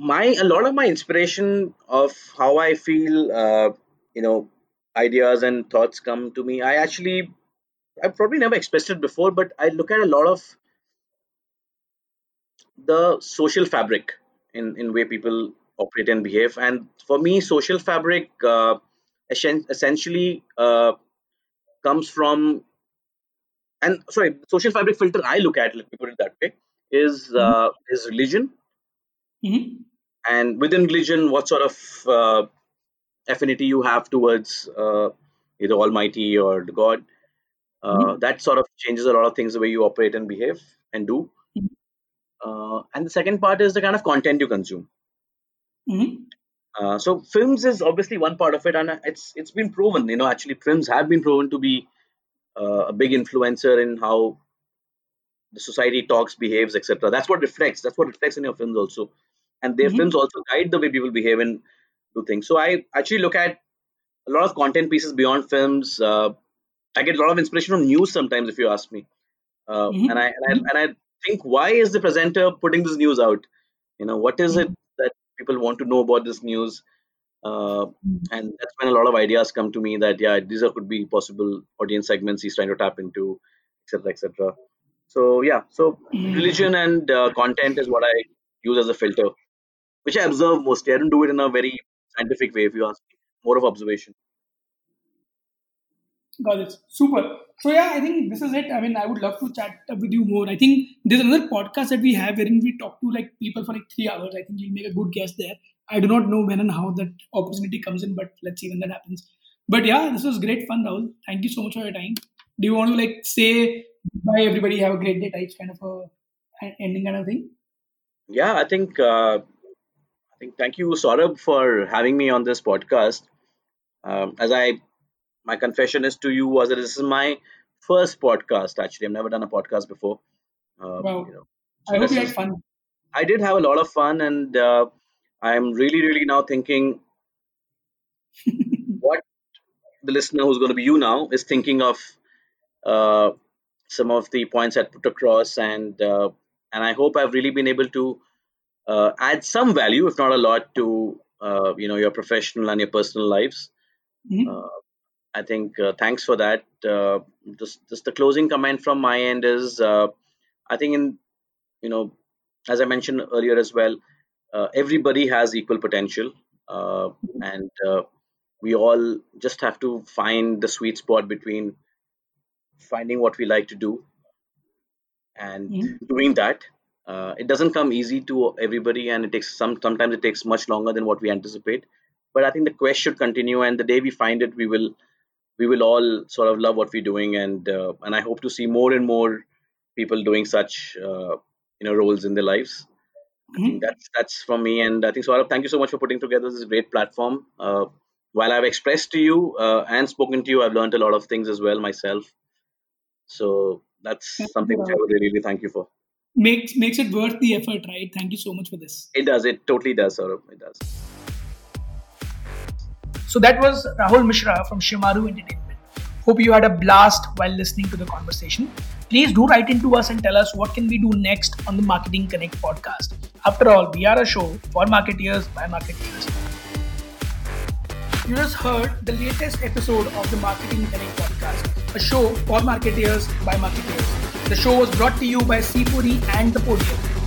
my a lot of my inspiration of how I feel, uh, you know, ideas and thoughts come to me. I actually I've probably never expressed it before, but I look at a lot of the social fabric in in way people operate and behave. And for me, social fabric uh, essentially uh, comes from and sorry, social fabric filter I look at. Let me put it that way. Is uh, is religion Mhm. And within religion what sort of uh, affinity you have towards uh, either almighty or the god uh, Mhm. that sort of changes a lot of things the way you operate and behave and do Mhm. uh, and the second part is the kind of content you consume Mhm. uh, so films is obviously one part of it and it's it's been proven you know actually films have been proven to be uh, a big influencer in how the society talks behaves etc that's what reflects that's what reflects in your films also and their Mhm. films also guide the way people behave and do things. So i actually look at a lot of content pieces beyond films. Uh, i get a lot of inspiration from news sometimes if you ask me. Uh, Mhm. and, I, and i and i think why is the presenter putting this news out? You know what is it that people want to know about this news? Uh, and that's when a lot of ideas come to me that yeah these are could be possible audience segments he's trying to tap into etc etc so yeah. So religion and uh, content is what i use as a filter which i observe mostly i don't do it in a very scientific way if you ask me more of observation Got it. Super. So yeah, I think this is it. I mean, I would love to chat with you more. I think there's another podcast that we have wherein we talk to like people for like three hours. I think you'll make a good guest there. I do not know when and how that opportunity comes in, but let's see when that happens. But yeah, this was great fun, Rahul. Thank you so much for your time. Do you want to like say bye, everybody? Have a great day types kind of a ending kind of thing? Yeah, I think uh, I think thank you, Saurabh, for having me on this podcast. Um, as I my confession is to you was that this is my first podcast. Actually, I've never done a podcast before. Um, wow. You know, so I hope you had fun. I did have a lot of fun, and uh, I'm really, really now thinking what the listener who's going to be you now is thinking of uh, some of the points I put across, and uh, and I hope I've really been able to uh, add some value, if not a lot, to uh, you know your professional and your personal lives. Mm-hmm. Uh, I think uh, thanks for that. Uh, just, just the closing comment from my end is, uh, I think in you know, as I mentioned earlier as well, uh, everybody has equal potential, uh, and uh, we all just have to find the sweet spot between finding what we like to do and mm-hmm. doing that. It doesn't come easy to everybody, and it takes some. Sometimes it takes much longer than what we anticipate. But I think the quest should continue, and the day we find it, we will we will all sort of love what we're doing, and uh, and I hope to see more and more people doing such uh, you know roles in their lives. Mm-hmm. that's that's from me, and I think so. Thank you so much for putting together this great platform. Uh, while I've expressed to you uh, and spoken to you, I've learned a lot of things as well myself. So that's something which I would really, really thank you for. Makes makes it worth the effort, right? Thank you so much for this. It does. It totally does, Saurabh. It does. So that was Rahul Mishra from Shemaroo Entertainment. Hope you had a blast while listening to the conversation. Please do write into us and tell us what can we do next on the Marketing Connect podcast. After all, we are a show for marketeers by marketeers. You just heard the latest episode of the Marketing Connect podcast, a show for marketeers by marketeers. The show was brought to you by C4E and The Podium